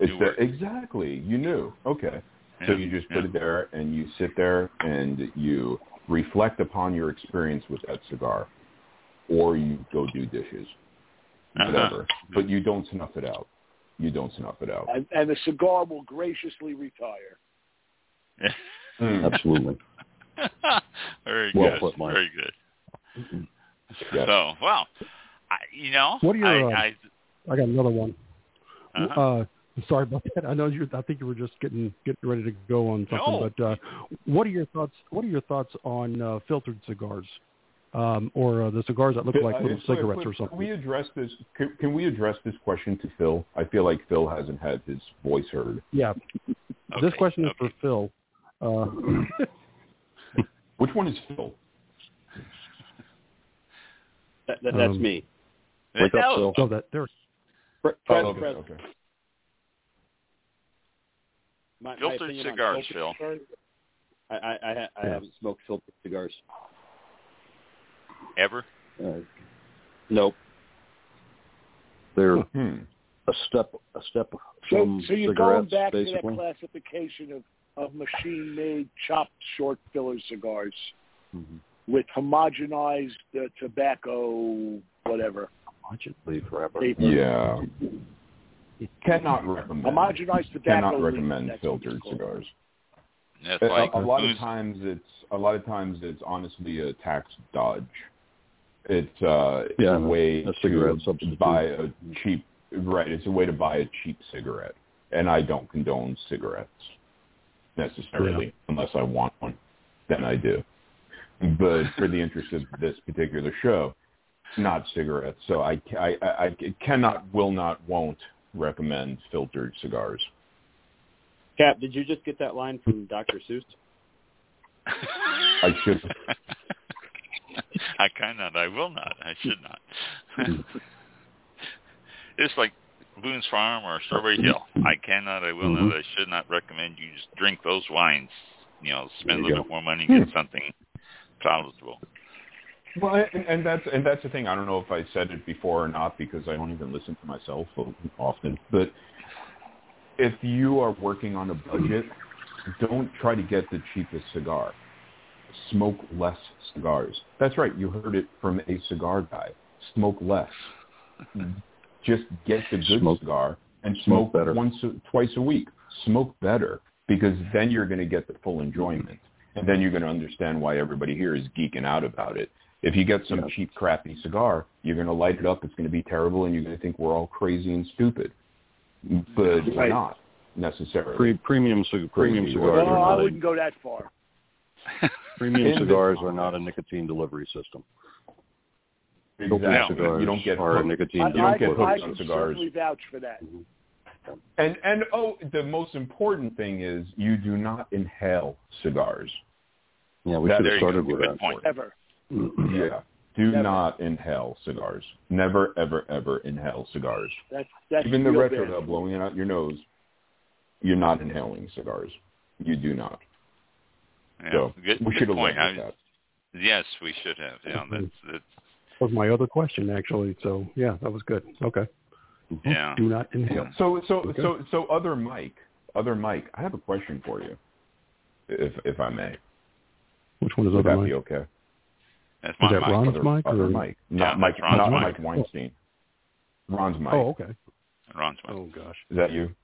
It's the, exactly. You knew. Okay. So you just put Yeah. it there and you sit there and you reflect upon your experience with that cigar, or you go do dishes, Uh-huh. whatever. But you don't snuff it out. You don't snuff it out. And, and the cigar will graciously retire. Mm. <laughs> Absolutely. Very Well good. put, Mike. Very good. Yes. So, well, I, you know, What are your, I, uh, I got another one. Uh-huh. Uh, sorry about that. I know you. I think you were just getting getting ready to go on something. No. But uh, what are your thoughts? What are your thoughts on uh, filtered cigars, um, or uh, the cigars that look like Uh, little if- if- cigarettes if- or Can something? we address this? Can, can we address this question to Phil? I feel like Phil hasn't had his voice heard. Yeah. okay, This question is okay. for Phil. Uh, <laughs> Which one is Phil? That, that, that's Um, me. Wake up, No. Phil. so that there. Pre- Oh, Pres- okay, okay. my- my Filtered opinion on cigars, Phil. cigars, I, I, I, ha- I Yeah. haven't smoked filtered cigars. Ever? Uh, nope. They're Hmm. a step a step So, from so you're going cigarettes, back basically. to that classification of, of machine-made chopped short filler cigars Mhm. with homogenized uh, tobacco, whatever. Watch it leave forever. Paper. Yeah. Cannot recommend. Homogenized tobacco. Cannot recommend that's what it's filtered called. cigars. That's A, like a lot of times it's a lot of times it's honestly a tax dodge. It's uh it's Yeah, a way a cigarette to substitute. buy a cheap right. It's a way to buy a cheap cigarette, and I don't condone cigarettes necessarily unless I want one. Then I do. But for the interest of this particular show, not cigarettes. So I, I, I, I cannot, will not, won't recommend filtered cigars. Kap, did you just get that line from Dr. Seuss? I should. <laughs> I cannot. I will not. I should not. <laughs> it's like Boone's Farm or Strawberry mm-hmm. Hill. I cannot. I will not. Mm-hmm. I should not recommend you just drink those wines. You know, spend a little bit more money and get something palatable. Well, and, and that's and that's the thing. I don't know if I said it before or not because I don't even listen to myself often. But if you are working on a budget, don't try to get the cheapest cigar. Smoke less cigars. That's right. You heard it from a cigar guy. Smoke less. Just get the good Smoke- cigar and smoke smoke, better. once, twice a week. Smoke better because then you're going to get the full enjoyment, and then you're going to understand why everybody here is geeking out about it. If you get some Yeah. cheap, crappy cigar, you're going to light it up. It's going to be terrible, and you're going to think we're all crazy and stupid. But Right. not necessarily. Pre- premium cig- premium cigars Well, are I not a, wouldn't go that far. <laughs> premium cigars are not a nicotine delivery system. Filtered Exactly. cigars You don't get are hooked. nicotine I, You don't I, get I hooked can on cigars. certainly vouch for that. Mm-hmm. And and oh, the most important thing is you do not inhale cigars. Yeah, we That- should have started with that. point. Ever. Mm-hmm. Yeah. Do Never. not inhale cigars. Never, ever, ever inhale cigars. That's that's Even the real retro bad. hub blowing it out your nose, you're not inhaling cigars. You do not. Yeah, so good, we good should have point. learned I- that. Yes, we should have. Yeah, that's, that's was my other question actually. So yeah, that was good. Okay. Mm-hmm. yeah. Do not inhale. So, so, Okay. so, so, other Mike, other Mike, I have a question for you, if if I may. Which one is Would other that mic? be okay? That's Is that mic. Ron's other, mic other or- Mike, Yeah, not Mike, Ron's not mic. Mike Weinstein. Ron's Mike. Oh, okay. Ron's mic. Oh gosh. Is that you?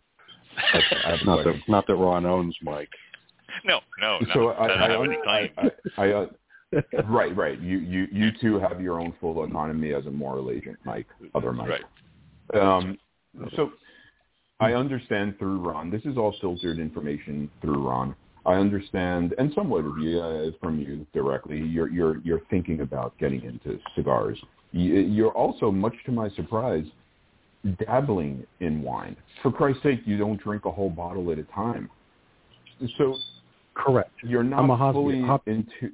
Okay, I have Not that not that Ron owns Mike. No, no, no. So I, I, I, have any claim. I, I, I, uh, right, right. You, you, you two have your own full autonomy as a moral agent, Mike. Other Mike. Right. Um, so I understand through Ron. This is all filtered information through Ron. I understand, and somewhat of you uh, from you directly. You're you're you're thinking about getting into cigars. You, you're also, much to my surprise, dabbling in wine. For Christ's sake, you don't drink a whole bottle at a time. So Correct. you're not I'm a hobby- fully hob- into.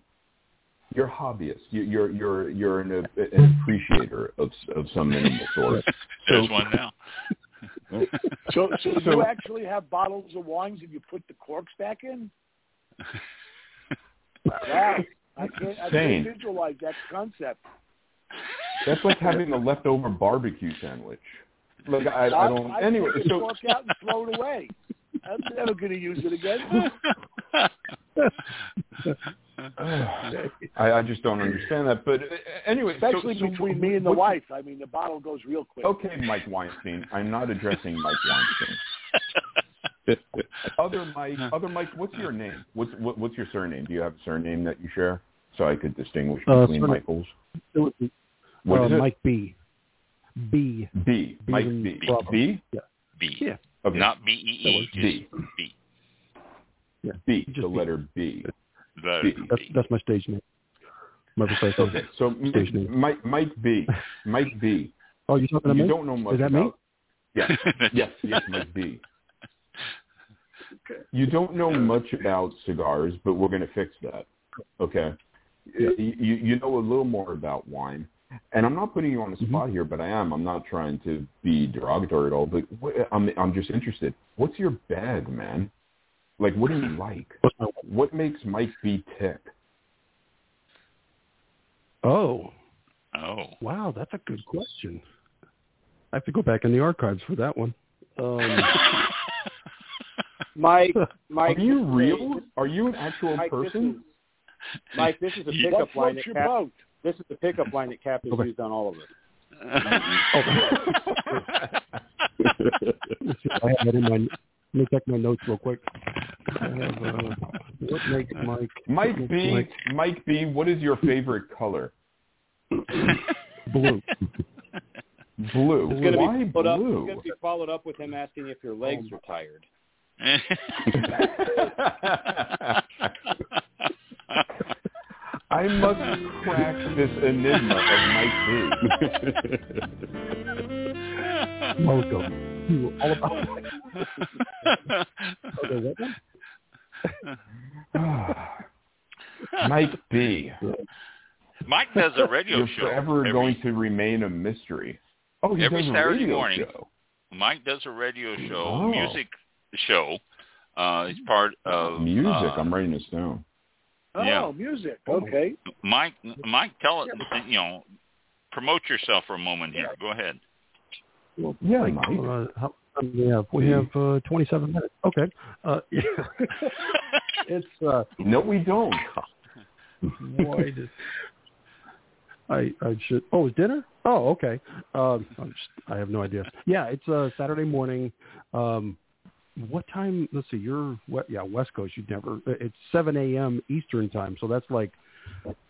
You're a hobbyist. You, you're you're you're an, an appreciator of of some minimal <laughs> sort. There's one now. <laughs> So, so So- you actually have bottles of wines and you put the corks back in? <laughs> Wow. I can't, I can't visualize that concept. That's like having a leftover barbecue sandwich. Like I, I don't. I Anyway, so cork out and throw it away. I'm never going to use it again. <laughs> <sighs> I, I just don't understand that. But uh, anyway, Especially so between me and the what's- wife. I mean, the bottle goes real quick. Okay, Mike Weinstein. I'm not addressing Mike Weinstein. <laughs> Other Mike, other Mike, what's your name? What's what, what's your surname? Do you have a surname that you share so I could distinguish Uh, between surname- Michaels? It be, What uh, is it? Mike B. B. B. Mike in B. Bravo. B. B. Yeah. Okay. Not B E E. That was B. just B. Yeah. B. Just the B. letter B. The B. That's that's my stage name. My professional. Okay. So Stage name. Mike Mike B. Mike B. Oh, you talking to You me? don't know much Is that me? about. Yes. <laughs> yes. Yes. Mike B. You don't know much about cigars, but we're going to fix that. Okay. Yeah. You you know a little more about wine, and I'm not putting you on the Mhm. spot here, but I am. I'm not trying to be derogatory at all, but what, I'm I'm just interested. What's your bag, man? Like, what do you like? What makes Mike B tick? Oh, Oh. wow, that's a good question. I have to go back in the archives for that one. Um, <laughs> Mike, Mike, Are you this is real? Are you an actual Mike, this person? is- Mike, this is a <laughs> pickup line floats that your Kap, boat? this is the pickup line that Kap has Okay. used on all of us. <laughs> I have that in my. Let me check my notes real quick. <laughs> Have uh, what makes Mike Mike B. Mike Mike B. What is your favorite color? <laughs> blue. Blue. It's going to Why be followed up. blue? It's going to be followed up with him asking if your legs are tired. <laughs> I must crack this enigma of Mike B. Welcome. You <laughs> were all about. Okay, what one? <sighs> Mike B. Mike does a radio You're show. forever every- going to remain a mystery. Oh, he every does a radio morning. show. Mike does a radio show, Oh. music show. Uh, he's part of Music. uh, I'm writing this down. Oh, Yeah. music. Okay. Mike, Mike, tell it. You know, promote yourself for a moment here. Go ahead. Well, Yeah, like, Mike. uh, how, um, we have we have uh, 27 minutes. Okay. Uh, yeah. <laughs> it's uh, No, we don't. <laughs> why did I I should oh it's dinner oh okay um I'm just, I have no idea yeah it's uh Saturday morning um what time let's see you're what yeah West Coast you'd never it's 7 a.m. Eastern time so that's like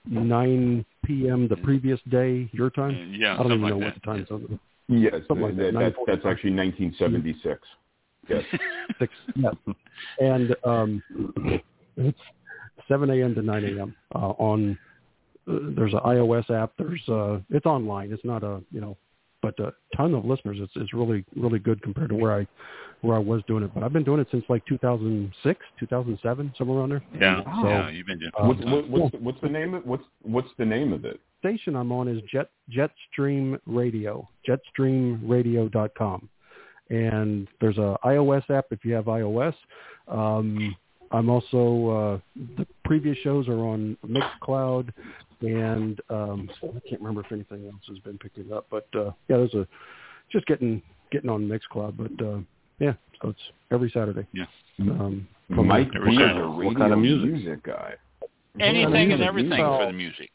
9 p.m. the previous day your time Yeah, I don't something even know like what the time zone Yes, Something like that, that, that's, that's actually 1976. Yes. six yeah and um it's 7 a.m. to 9 a.m. Uh, on uh, there's an iOS app there's uh it's online it's not a you know but a ton of listeners it's it's really really good compared to where I where I was doing it but I've been doing it since like 2006 2007 somewhere around there Yeah, so, yeah, you've been doing. Uh, What's, what, what's, what's the name of what's what's the name of it? Station I'm on is Jet Jetstream Radio, jetstreamradio.com, and there's a iOS app if you have iOS. Um, I'm also uh, the previous shows are on Mixcloud, and um, I can't remember if anything else has been picking up, but uh, yeah, there's a just getting getting on Mixcloud, but uh, yeah, so it's every Saturday. Yeah. Um. Mike Every B is a What radio kind of music? music guy. Anything and everything for the music.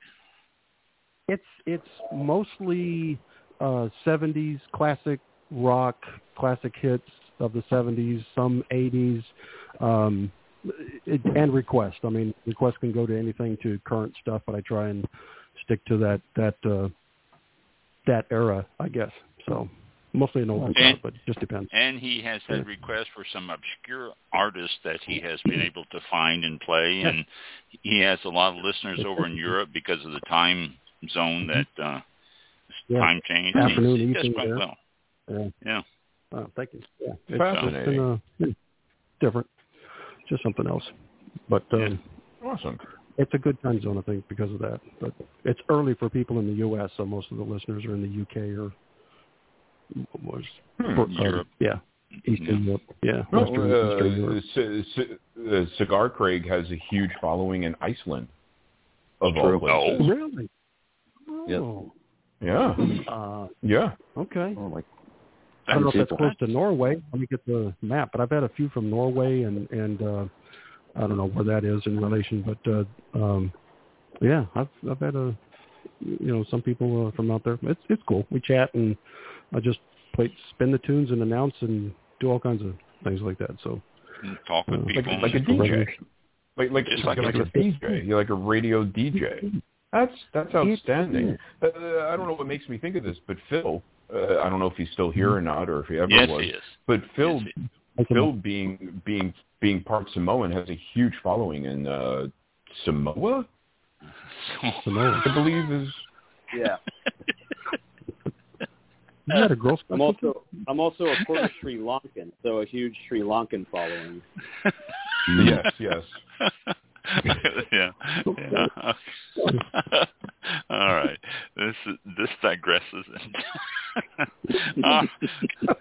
It's it's mostly uh, 70s classic rock, classic hits of the 70s, some 80s, um, it, and request. I mean, request can go to anything to current stuff, but I try and stick to that that uh, that era, I guess. So mostly an old And- stuff, but it just depends. And he has had requests for some obscure artists that he has been able to find and play. And he has a lot of listeners over in Europe because of the time zone that uh, Yeah. time change. Afternoon, he, he does quite there. well. Yeah. Yeah. Oh, thank you. Yeah, it's, it's Fascinating. been uh, different, just something else. But um, Awesome. it's a good time zone, I think, because of that. But it's early for people in the U.S., so most of the listeners are in the U.K. or what was Hmm. for, Europe. yeah, Eastern Europe. Yeah, Well, Western Eastern Europe. uh, C- C- uh, Cigar Craig has a huge following in Iceland. Of all True. places. Really? Yep. Oh, Yeah. uh, Yeah. okay. Oh, like I don't know if that's people. close to Norway. Let me get the map. But I've had a few from Norway, and and uh, I don't know where that is in relation. But uh, um, yeah, I've I've had a you know some people uh, from out there. It's it's cool. We chat, and I just play spin the tunes and announce and do all kinds of things like that. So And talk with Uh, like- people. like a DJ. Like like Just like, like like, a- a DJ. You're like a radio DJ. That's that's outstanding. Uh, I don't know what makes me think of this, but Phil. Uh, I don't know if he's still here or not, or if he ever yes, was. he is. But Phil, Yes, he- Phil being being being part Samoan has a huge following in uh, Samoa. Samoa. I believe is Yeah. <laughs> You had a Girl Scout I'm also I'm also a quarter Sri Lankan, so a huge Sri Lankan following. yes yes. <laughs> yeah. yeah. <laughs> All right. This is, this digresses. Uh, <laughs>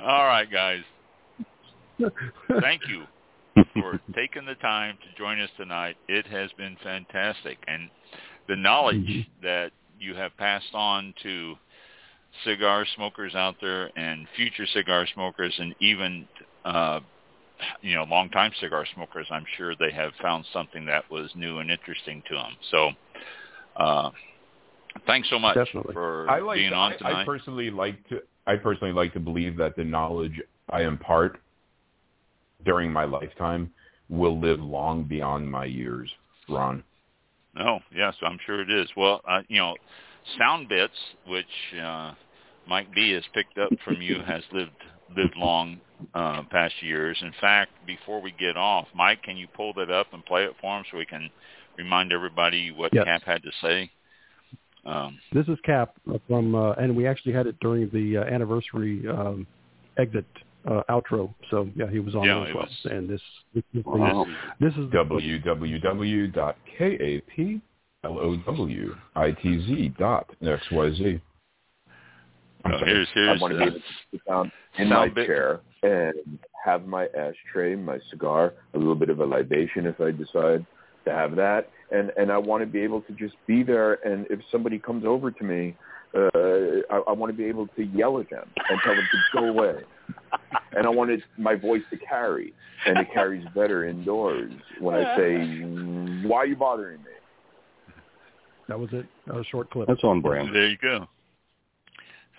all right, guys. Thank you for taking the time to join us tonight. It has been fantastic, and the knowledge that you have passed on to cigar smokers out there and future cigar smokers, and even uh, you know, longtime cigar smokers, I'm sure they have found something that was new and interesting to them. So, uh, thanks so much Definitely. for I like. being on I, tonight. I personally like to. I personally like to believe that the knowledge I impart during my lifetime will live long beyond my years. Ron. Oh, yes, I'm sure it is. Well, uh, you know, Sound Bits, which uh, Mike B has picked up from you, has lived lived long uh, past years. In fact, before we get off, Mike, can you pull that up and play it for him so we can remind everybody what Yes. Kap had to say? Um, This is Kap from, uh, and we actually had it during the uh, anniversary um, exit uh, outro. So yeah, he was on Yeah, there as well. was- And this this is, Wow. this is www.kaplowitz I'm so sorry. here's I here's want to be able to sit down in Sound my bit. chair and have my ashtray, my cigar, a little bit of a libation if I decide to have that, and and I want to be able to just be there. And if somebody comes over to me, uh, I, I want to be able to yell at them and tell them to go away. And I wanted my voice to carry, and it carries better indoors when I say, "Why are you bothering me?" that was it. A short clip. That's on brand. there you go.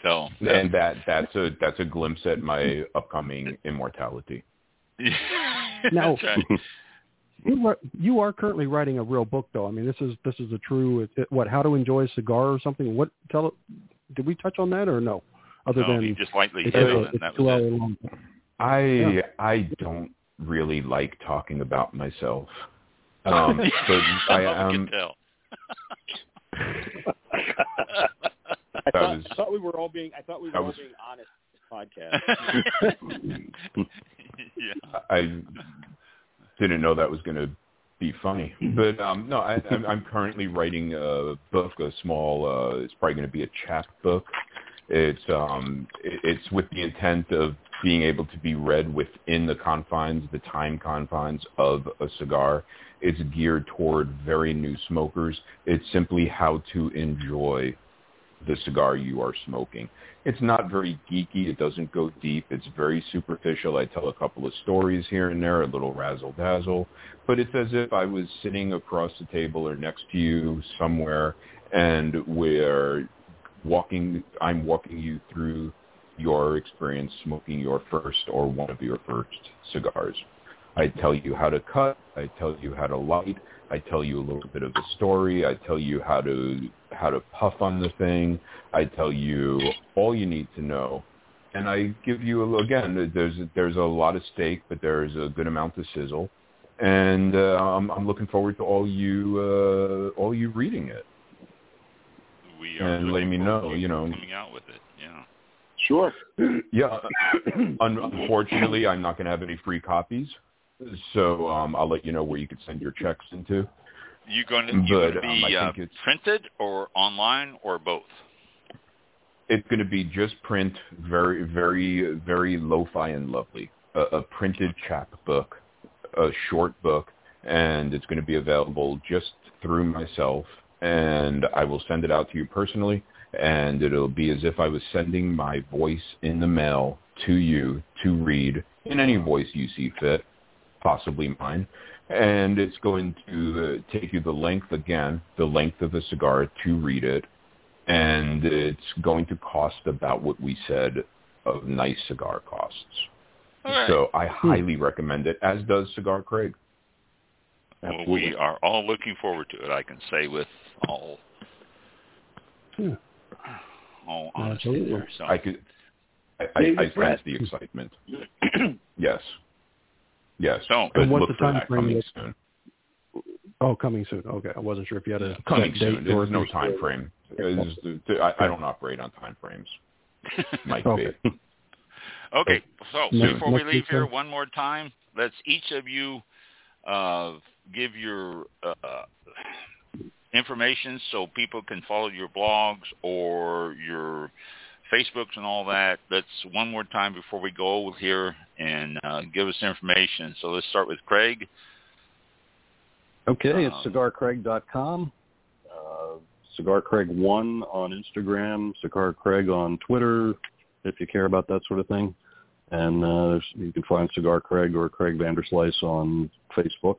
So And that that's a that's a glimpse at my upcoming immortality. <laughs> <laughs> Now- right. You are, you are currently writing a real book, though. I mean, this is this is a true it, it- what? How to enjoy a cigar or something? What? Tell. Did we touch on that or no? Other no, than he just lightly it's, hit it, it's that two was hour it. long. I Yeah. I don't really like talking about myself. <laughs> Um, but I I am. can tell. I thought, was- I thought we were all being I thought we were that all being honest in this podcast. <laughs> yeah. I didn't know that was going to be funny. But um no, I, I'm, I'm currently writing a book, a small. uh It's probably going to be a chap book. It's um it, it's with the intent of being able to be read within the confines, the time confines of a cigar. It's geared toward very new smokers. It's simply how to enjoy the cigar you are smoking. It's not very geeky. It doesn't go deep. It's very superficial. I tell a couple of stories here and there, a little razzle dazzle, but it's as if I was sitting across the table or next to you somewhere, and we're walking. I'm walking you through your experience smoking your first or one of your first cigars. I tell you how to cut. I tell you how to light. I tell you a little bit of the story. I tell you how to how to puff on the thing. I tell you all you need to know, and I give you a, again. There's there's a lot of steak, but there's a good amount of sizzle, and uh, I'm, I'm looking forward to all you uh, all you reading it We are and letting me know. forward You know, coming out with it. Yeah. Sure. <clears throat> Yeah. Un- Unfortunately, I'm not going to have any free copies, so um, I'll let you know where you could send your checks into. You going to, you going But, to um, be uh, it's- printed or online or both? It's going to be just print, very, very, very lo-fi and lovely. A, a printed chapbook, a short book, and it's going to be available just through myself. And I will send it out to you personally, and it'll be as if I was sending my voice in the mail to you to read in any voice you see fit, possibly mine. And it's going to uh, take you the length again, the length of a cigar to read it, and it's going to cost about what we said of nice cigar costs. All right. So I highly recommend it, as does Cigar Craig. well, we are all looking forward to it. I can say with all Yeah. all honesty there. So I could, I, I, I sense the excitement. <clears throat> Yes, yes. So- but And what's the time frame coming soon. Oh, coming soon. Okay, I wasn't sure if you had a Coming set date soon. There's no time you're- frame. It's- I, I don't operate on time frames. <laughs> Might Okay. be. Okay, so Next- before we leave here, then? one more time, let's each of you uh, give your uh, information so people can follow your blogs or your Facebooks and all that. Let's one more time before we go over here and uh, give us information. So let's start with Craig. Okay, it's Um, cigarcraig.com, uh, Cigar Craig one on Instagram, Cigar Craig on Twitter, if you care about that sort of thing, and uh, you can find Cigar Craig or Craig Vanderslice on Facebook.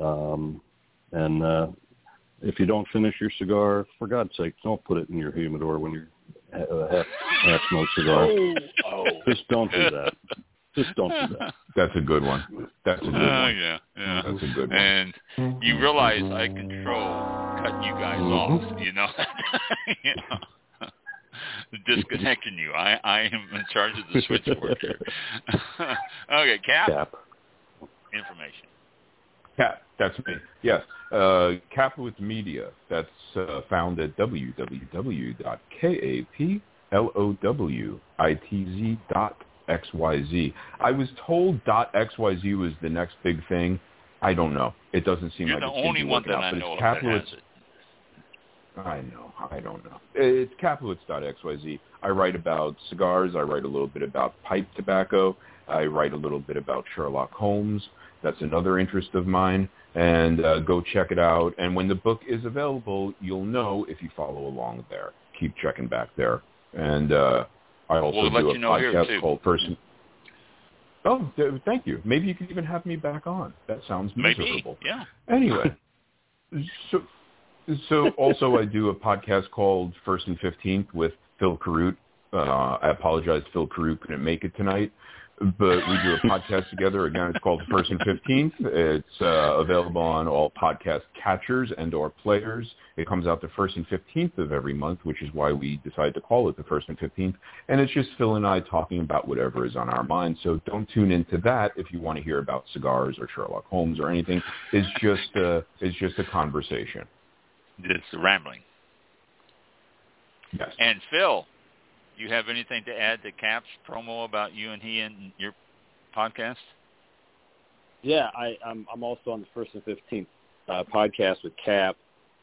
Um, and uh, if you don't finish your cigar, for God's sake, don't put it in your humidor when you're uh, half, half smoked cigar. Oh, oh. Just don't do that. Just don't do that. That's a good one. That's a good Oh one. yeah, yeah. That's a good one. And you realize I control cutting you guys Mhm. off. You know, <laughs> you know? <laughs> disconnecting you. I I am in charge of the switchboard here. <laughs> okay, Kap Kap. information. Kap, that's me. Yes, uh, Kaplowitz Media. That's uh, found at www.kaplowitz.xyz. I was told .xyz was the next big thing. I don't know. It doesn't seem You're like the only one that out, I know of that has it. I know. I don't know. It's Kaplowitz.xyz. I write about cigars. I write a little bit about pipe tobacco. I write a little bit about Sherlock Holmes. That's another interest of mine. And uh, go check it out. And when the book is available, you'll know if you follow along there. Keep checking back there. And uh, I also We'll let do a you know here, podcast called Person. Oh, th- thank you. Maybe you could even have me back on. That sounds Maybe, yeah. Anyway, <laughs> so so also I do a podcast called First and Fifteenth with Phil Carute. Uh, I apologize, Phil Carute couldn't make it tonight, but we do a podcast together. Again, it's called the First and Fifteenth. It's uh, available on all podcast catchers and or players. It comes out the first and fifteenth of every month, which is why we decided to call it the first and fifteenth. And it's just Phil and I talking about whatever is on our mind. So don't tune into that if you want to hear about cigars or Sherlock Holmes or anything. It's just a, it's just a conversation. It's rambling. Yes. And Phil, you have anything to add to Kap's promo about you and he and your podcast? Yeah, I, I'm I'm also on the first and fifteenth uh, podcast with Kap.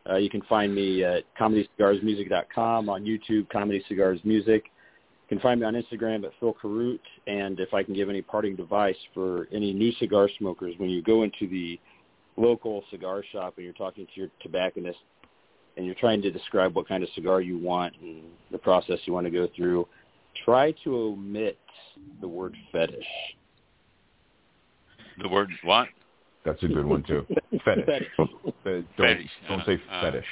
Uh, you can find me at comedycigarsmusic.com on YouTube, Comedy Cigars Music. You can find me on Instagram at Phil Carut. And if I can give any parting advice for any new cigar smokers, when you go into the local cigar shop and you're talking to your tobacconist and you're trying to describe what kind of cigar you want and the process you want to go through, try to omit the word fetish. The word what? That's a good one too. <laughs> fetish. Fetish. Uh, Don't, Fetish, don't uh, say uh, fetish.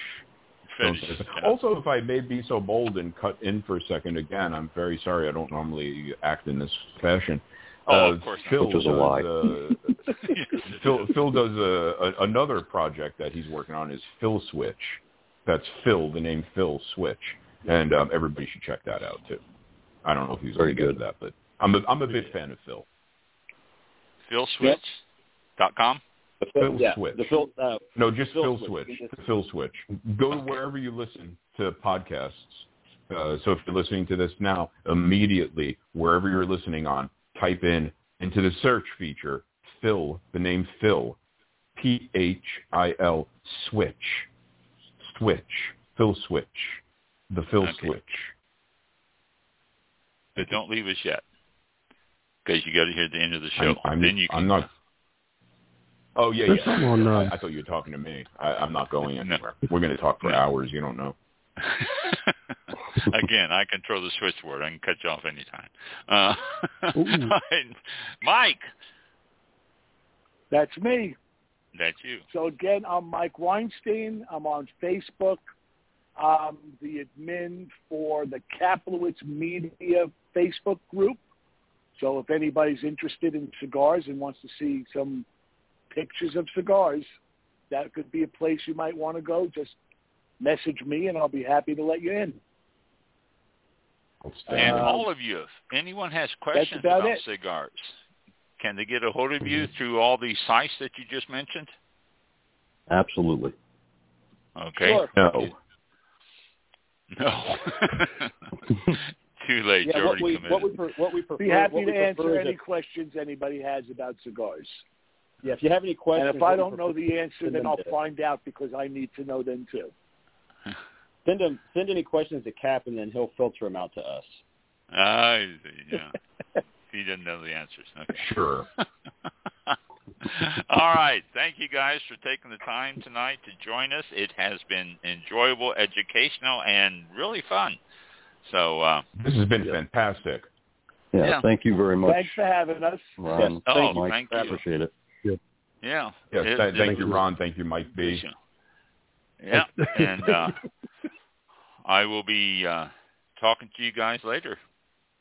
Don't Fetish. say yeah. Also, if I may be so bold and cut in for a second again, I'm very sorry. I don't normally act in this fashion. Oh, Uh, of course. Phil Which is a does, lie. Uh, <laughs> Phil, Phil does a, a, another project that he's working on is Phil Switch. That's Phil, the name Phil Switch, and um, everybody should check that out too. I don't know if he's Very good at that, but I'm a, I'm a big fan of Phil. PhilSwitch.com. The Phil, Phil yeah, Switch. the Phil, uh, No, just Phil Phil, Switch. Switch. Just- Phil Switch. Go to wherever you listen to podcasts. Uh, so if you're listening to this now, immediately wherever you're listening on, type in into the search feature Phil, the name Phil, P H I L Switch, Switch, Phil Switch, the Phil Okay. Switch. But don't leave us yet. Because you got to hear the end of the show. I'm, I'm, then you can I'm not. Oh yeah, There's yeah. something on, uh, I, I thought you were talking to me. I, I'm not going No. anywhere. We're going to talk for No. hours. You don't know. <laughs> Again, I control the switchboard. I can cut you off anytime. Uh, <laughs> Ooh. <laughs> Mike, That's me. That's you. So again, I'm Mike Weinstein. I'm on Facebook. I'm the admin for the Kaplowitz Media Facebook group. So if anybody's interested in cigars and wants to see some pictures of cigars, that could be a place you might want to go. Just message me and I'll be happy to let you in. And Uh, all of you, if anyone has questions about about it. cigars, can they get a hold of you through all these sites that you just mentioned? Absolutely. Okay. Sure. No. <laughs> No. <laughs> Too late. yeah, You're what already we what we pre- what we prefer. Be happy what to we prefer answer any questions anybody has about cigars. yeah, if you have any questions, And if I don't know the answer, then I'll find out because I need to know them too. <laughs> send them send any questions to Kap, and then he'll filter them out to us. I see, yeah. He doesn't know the answers. Okay. Sure. <laughs> All right. Thank you guys for taking the time tonight to join us. It has been enjoyable, educational, and really fun. So, uh, This has been fantastic. Yeah, Yeah. Thank you very much, Thanks for having us. Ron. Yes. Oh, Mike. thank you. I appreciate it. yeah. Yes, It- th- it- thank you, Ron. Thank you, Mike B. <laughs> Yeah. And uh, I will be uh, talking to you guys later.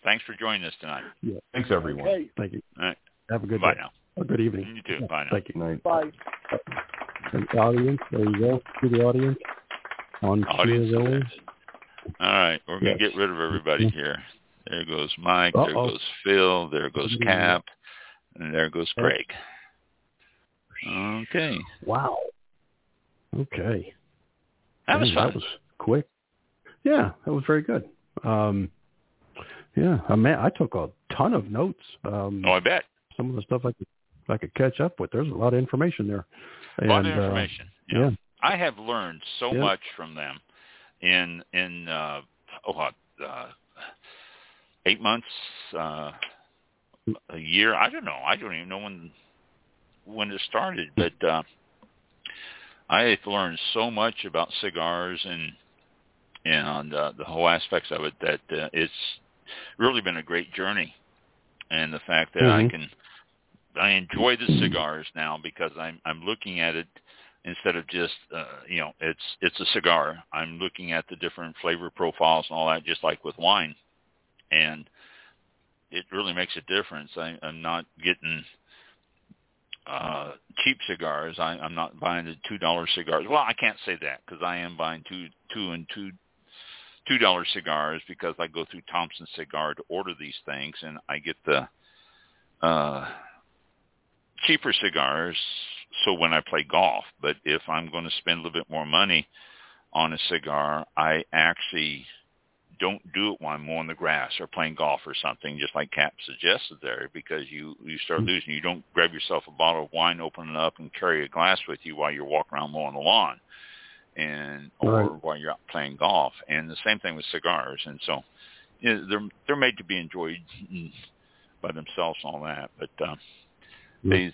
Thanks for joining us tonight. Thanks, everyone. Okay, Thank you. All right. Have a good Bye day. now. A good evening. You too. Bye now. Thank you. Night. bye. And the audience, there you go. To the audience. On Audience. cue as always. All right, we're gonna Yes. get rid of everybody here. There goes Mike. There Uh-oh. goes Phil. There goes Kap. And there goes Greg. Okay, Wow. Okay. that was Man, fun. That was quick. Yeah, that was very good. Um, yeah, I mean, I took a ton of notes. Um, Oh, I bet. some of the stuff I could I could catch up with. There's a lot of information there. A lot of And, uh, information. yeah. I have learned so Yeah. much from them in in uh, oh uh, eight months, uh, a year. I don't know. I don't even know when when it started, but uh, I have learned so much about cigars and and uh, the whole aspects of it that uh, it's really been a great journey. And the fact that I Mhm. can I enjoy the cigars now because I'm I'm looking at it instead of just uh, you know it's it's a cigar. I'm looking at the different flavor profiles and all that, just like with wine, and it really makes a difference. I, I'm not getting uh cheap cigars. I, I'm not buying the two dollar cigars. Well, I can't say that because I am buying two two and two two dollar cigars because I go through Thompson Cigar to order these things, and I get the uh cheaper cigars so when I play golf. But if I'm going to spend a little bit more money on a cigar, I actually don't do it while I'm mowing the grass or playing golf or something, just like Kap suggested there, because you you start losing. You don't grab yourself a bottle of wine, open it up, and carry a glass with you while you're walking around mowing the lawn, and or Right. while you're out playing golf. And the same thing with cigars. And so, you know, they're they're made to be enjoyed <laughs> by themselves and all that. But uh, they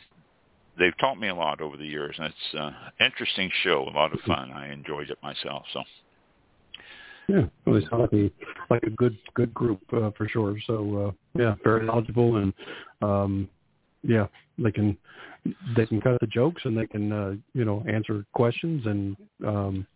they've taught me a lot over the years, and it's uh, interesting show, a lot of fun. I enjoyed it myself. So. Yeah, well, they sound like a like a good good group uh, for sure. So uh, yeah, very knowledgeable and um, yeah, they can they can cut the jokes and they can uh, you know answer questions and um,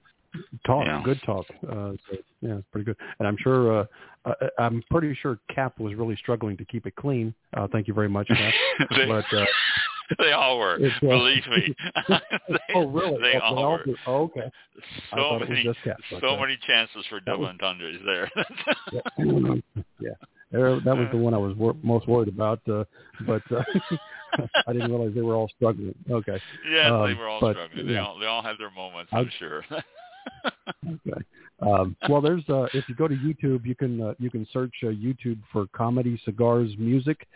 talk Yeah. good talk. Uh, so, yeah, it's pretty good. And I'm sure uh, I, I'm pretty sure Kap was really struggling to keep it clean. Uh, thank you very much, Kap. <laughs> they, but uh, <laughs> they all were. uh, Believe me. <laughs> they, oh really? They Oh, all were. oh, okay. So thought it was many, Kap. so many chances for double entendres there. yeah, yeah. There- That was the one I was wor- most worried about, uh, but uh, <laughs> I didn't realize they were all struggling. Okay, they Um, were all but, struggling. They yeah. all they all had their moments, I- I'm sure. <laughs> okay. Um, well, there's uh, if you go to YouTube, you can uh, you can search uh, YouTube for comedy cigars music,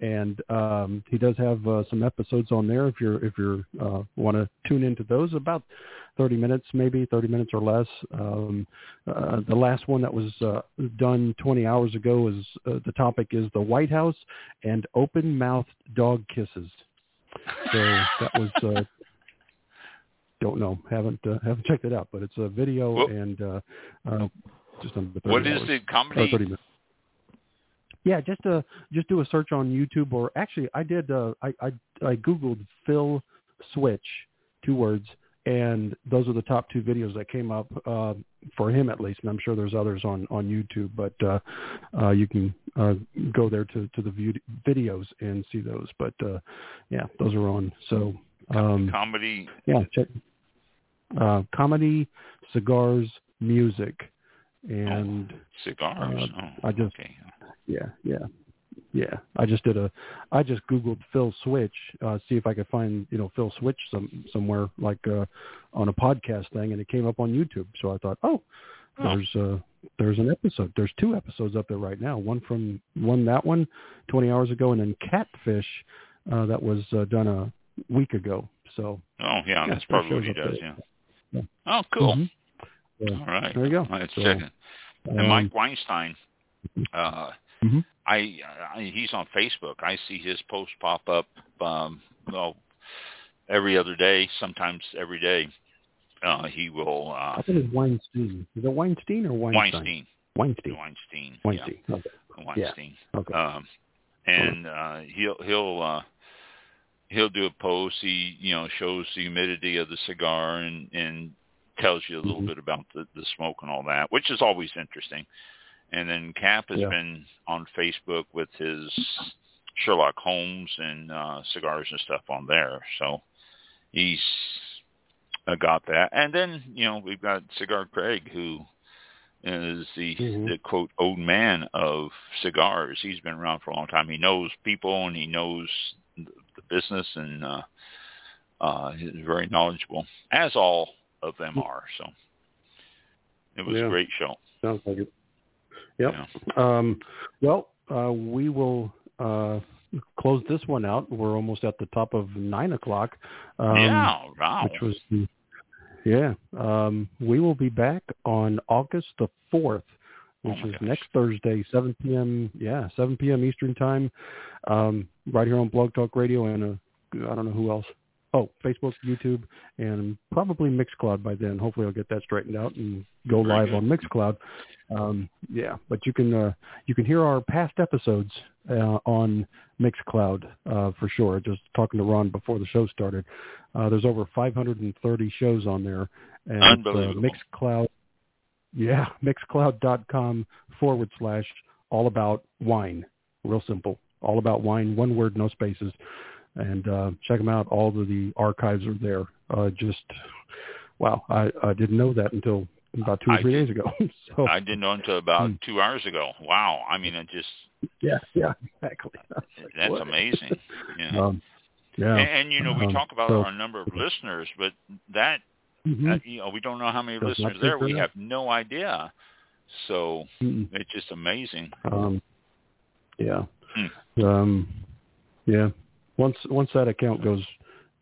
and um, he does have uh, some episodes on there. If you're if you're uh, want to tune into those, about 30 minutes, maybe 30 minutes or less. Um, uh, the last one that was uh, done 20 hours ago is uh, the topic is the White House and open mouthed dog kisses. So that was. Uh, don't know, haven't uh, haven't checked it out, but it's a video Well- and uh, uh, just under 30 what is hours. the Or comedy? 30 minutes. Yeah, just uh just do a search on YouTube or actually I did uh I I I googled Phil Switch two words and those are the top two videos that came up uh for him at least and I'm sure there's others on on YouTube but uh uh you can uh go there to to the view, videos and see those but uh yeah those are on so um comedy. yeah check uh comedy cigars music and Cigars. uh, oh, I just okay. yeah, yeah, yeah. I just did a, I just googled Phil Switch, uh, see if I could find you know Phil Switch some somewhere like uh, on a podcast thing, and it came up on YouTube. So I thought, oh, there's uh there's an episode. There's two episodes up there right now. One from one that one, 20 hours ago, and then Catfish, uh, that was uh, done a week ago. So Oh yeah, Yeah, that's probably what he does. Yeah. Yeah. Oh, cool. Mhm. Yeah. All right. There you go. Let's So, check it. And um, Mike Weinstein, uh, Mhm. I, I he's on Facebook. I see his post pop up, um, well, every other day, sometimes every day. Uh, he will uh, I think it's Weinstein. Is it Weinstein or Weinstein? Weinstein. Weinstein. Weinstein. Weinstein. Okay. Yeah, Okay. Um, and uh, he'll he'll uh, he'll do a post. He you know shows the humidity of the cigar and and tells you a little Mhm. bit about the, the smoke and all that, which is always interesting. And then Kap has Yeah. been on Facebook with his Sherlock Holmes and uh, cigars and stuff on there. So he's uh, got that. And then you know we've got Cigar Craig who is the Mhm. the quote old man of cigars. He's been around for a long time. He knows people and he knows the the business and uh uh he's very knowledgeable as all of them are. So it was Yeah. a great show. Sounds like it. Yep. Yeah. Um, well, uh, we will uh, close this one out. We're almost at the top of nine o'clock. Um, yeah, wow. Which was the, yeah. Um, we will be back on August the fourth, which Oh is gosh. next Thursday, seven p.m. Yeah, seven p.m. Eastern time, um, right here on Blog Talk Radio and uh, I don't know who else. Oh, Facebook, YouTube, and probably Mixcloud by then. Hopefully, I'll get that straightened out and go Very live good. on Mixcloud. Um, yeah, but you can uh, you can hear our past episodes uh, on Mixcloud uh, for sure. Just talking to Ron before the show started. Uh, there's over 530 shows on there. And Unbelievable. Uh, Mixcloud. Yeah, <laughs> mixcloud.com forward slash all about wine. Real simple. All about wine. One word, no spaces. And uh, check them out. All of the archives are there. Uh, just wow, I, I didn't know that until about two or three did- days ago. <laughs> so I didn't know until about Hmm. two hours ago. Wow. I mean, it just yeah, yeah, exactly. <laughs> I like, that's what? amazing. Yeah. <laughs> Um, yeah. and, and you know, we Um, talk about so- our number of listeners, but that Mhm. uh, you know, we don't know how many Does listeners there. We have no idea. So Mm-mm. it's just amazing. Um, yeah. Hmm. Um, yeah. Once once that account goes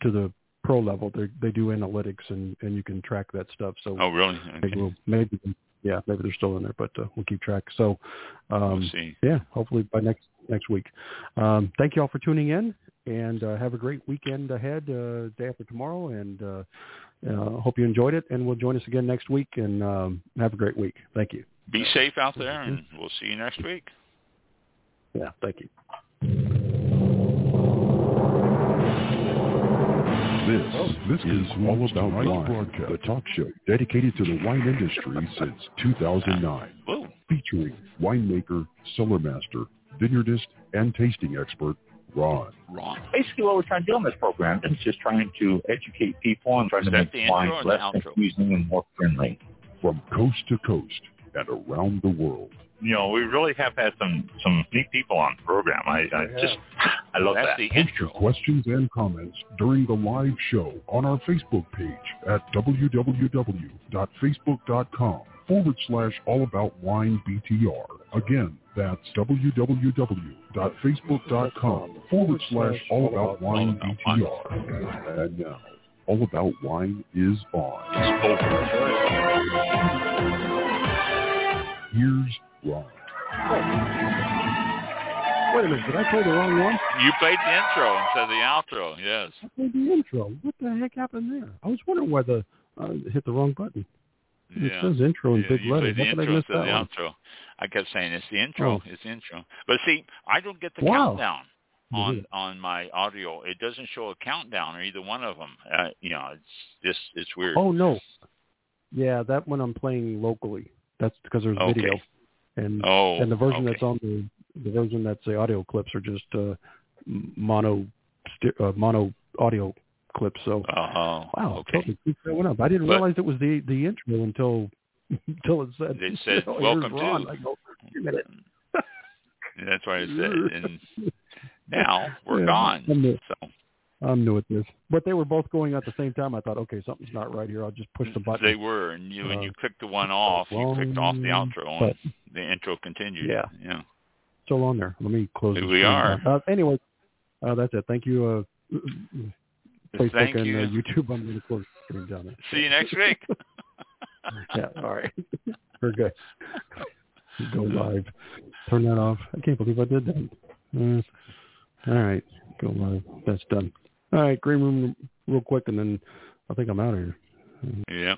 to the pro level, they they do analytics and and you can track that stuff. So Oh, really? maybe Okay. we'll, maybe yeah maybe they're still in there, but uh, we'll keep track. So um, We'll see. yeah, hopefully by next next week. Um, thank you all for tuning in, and uh, have a great weekend ahead, uh, day after tomorrow, and uh, uh, hope you enjoyed it. And we'll join us again next week, and um, have a great week. Thank you. Be safe out there, and we'll see you next week. Yeah, thank you. This, oh, this is All About Wine, broadcast. the talk show dedicated to the wine industry since 2009, Whoa. featuring winemaker, cellar master, vineyardist, and tasting expert Ron. Wrong. Basically, what we're trying to do on this program is just trying to educate people and trying Is to make wine less confusing and more friendly. From coast to coast and around the world. You know, we really have had some some neat people on the program. I, I just I love That's that. the Post your questions and comments during the live show on our Facebook page at www.facebook.com forward slash all about wine BTR. Again, that's www.facebook.com forward slash all about wine BTR. And now, All About Wine is on. Here's Ron. Wait a minute, did I play the wrong one? You played the intro instead of the outro. Yes. I played the intro. What the heck happened there? I was wondering why the uh, hit the wrong button. It Yeah. says intro in Yeah, big letters. How could I intro miss that one? outro. I kept saying it's the intro. Oh. It's the intro. But see, I don't get the Wow. countdown on Mhm. on my audio. It doesn't show a countdown or either one of them. Uh, you know, it's just it's weird. Oh no. Yeah, that one I'm playing locally. That's because there's Okay. video, and Oh, and the version okay. that's on the the version that's the audio clips are just uh, mono st- uh, mono audio clips. So uh oh wow, okay. totally that one up. I didn't But- realize it was the the intro until <laughs> until it said It <laughs> said, "Oh, here's "Welcome Ron." to." I go, wait a minute. That's what I said. <laughs> And now we're Yeah, gone. I'm new. So I'm new at this, but they were both going at the same time. I thought, okay, something's not right here. I'll just push the button. they were, and you when Uh, you clicked the one off, you clicked off the outro, button. The intro continued. Yeah. Yeah. still on there. Let me close. We are. Uh, anyway, uh, that's it. Thank you, uh, Facebook Thank and you. Uh, YouTube. I'm going to close the screen down there. See you next week. <laughs> yeah. All right. <laughs> We're good. Go live. Turn that off. I can't believe I did that. Uh, all right. Go live. That's done. All right. Green room real quick, and then I think I'm out of here. yeah.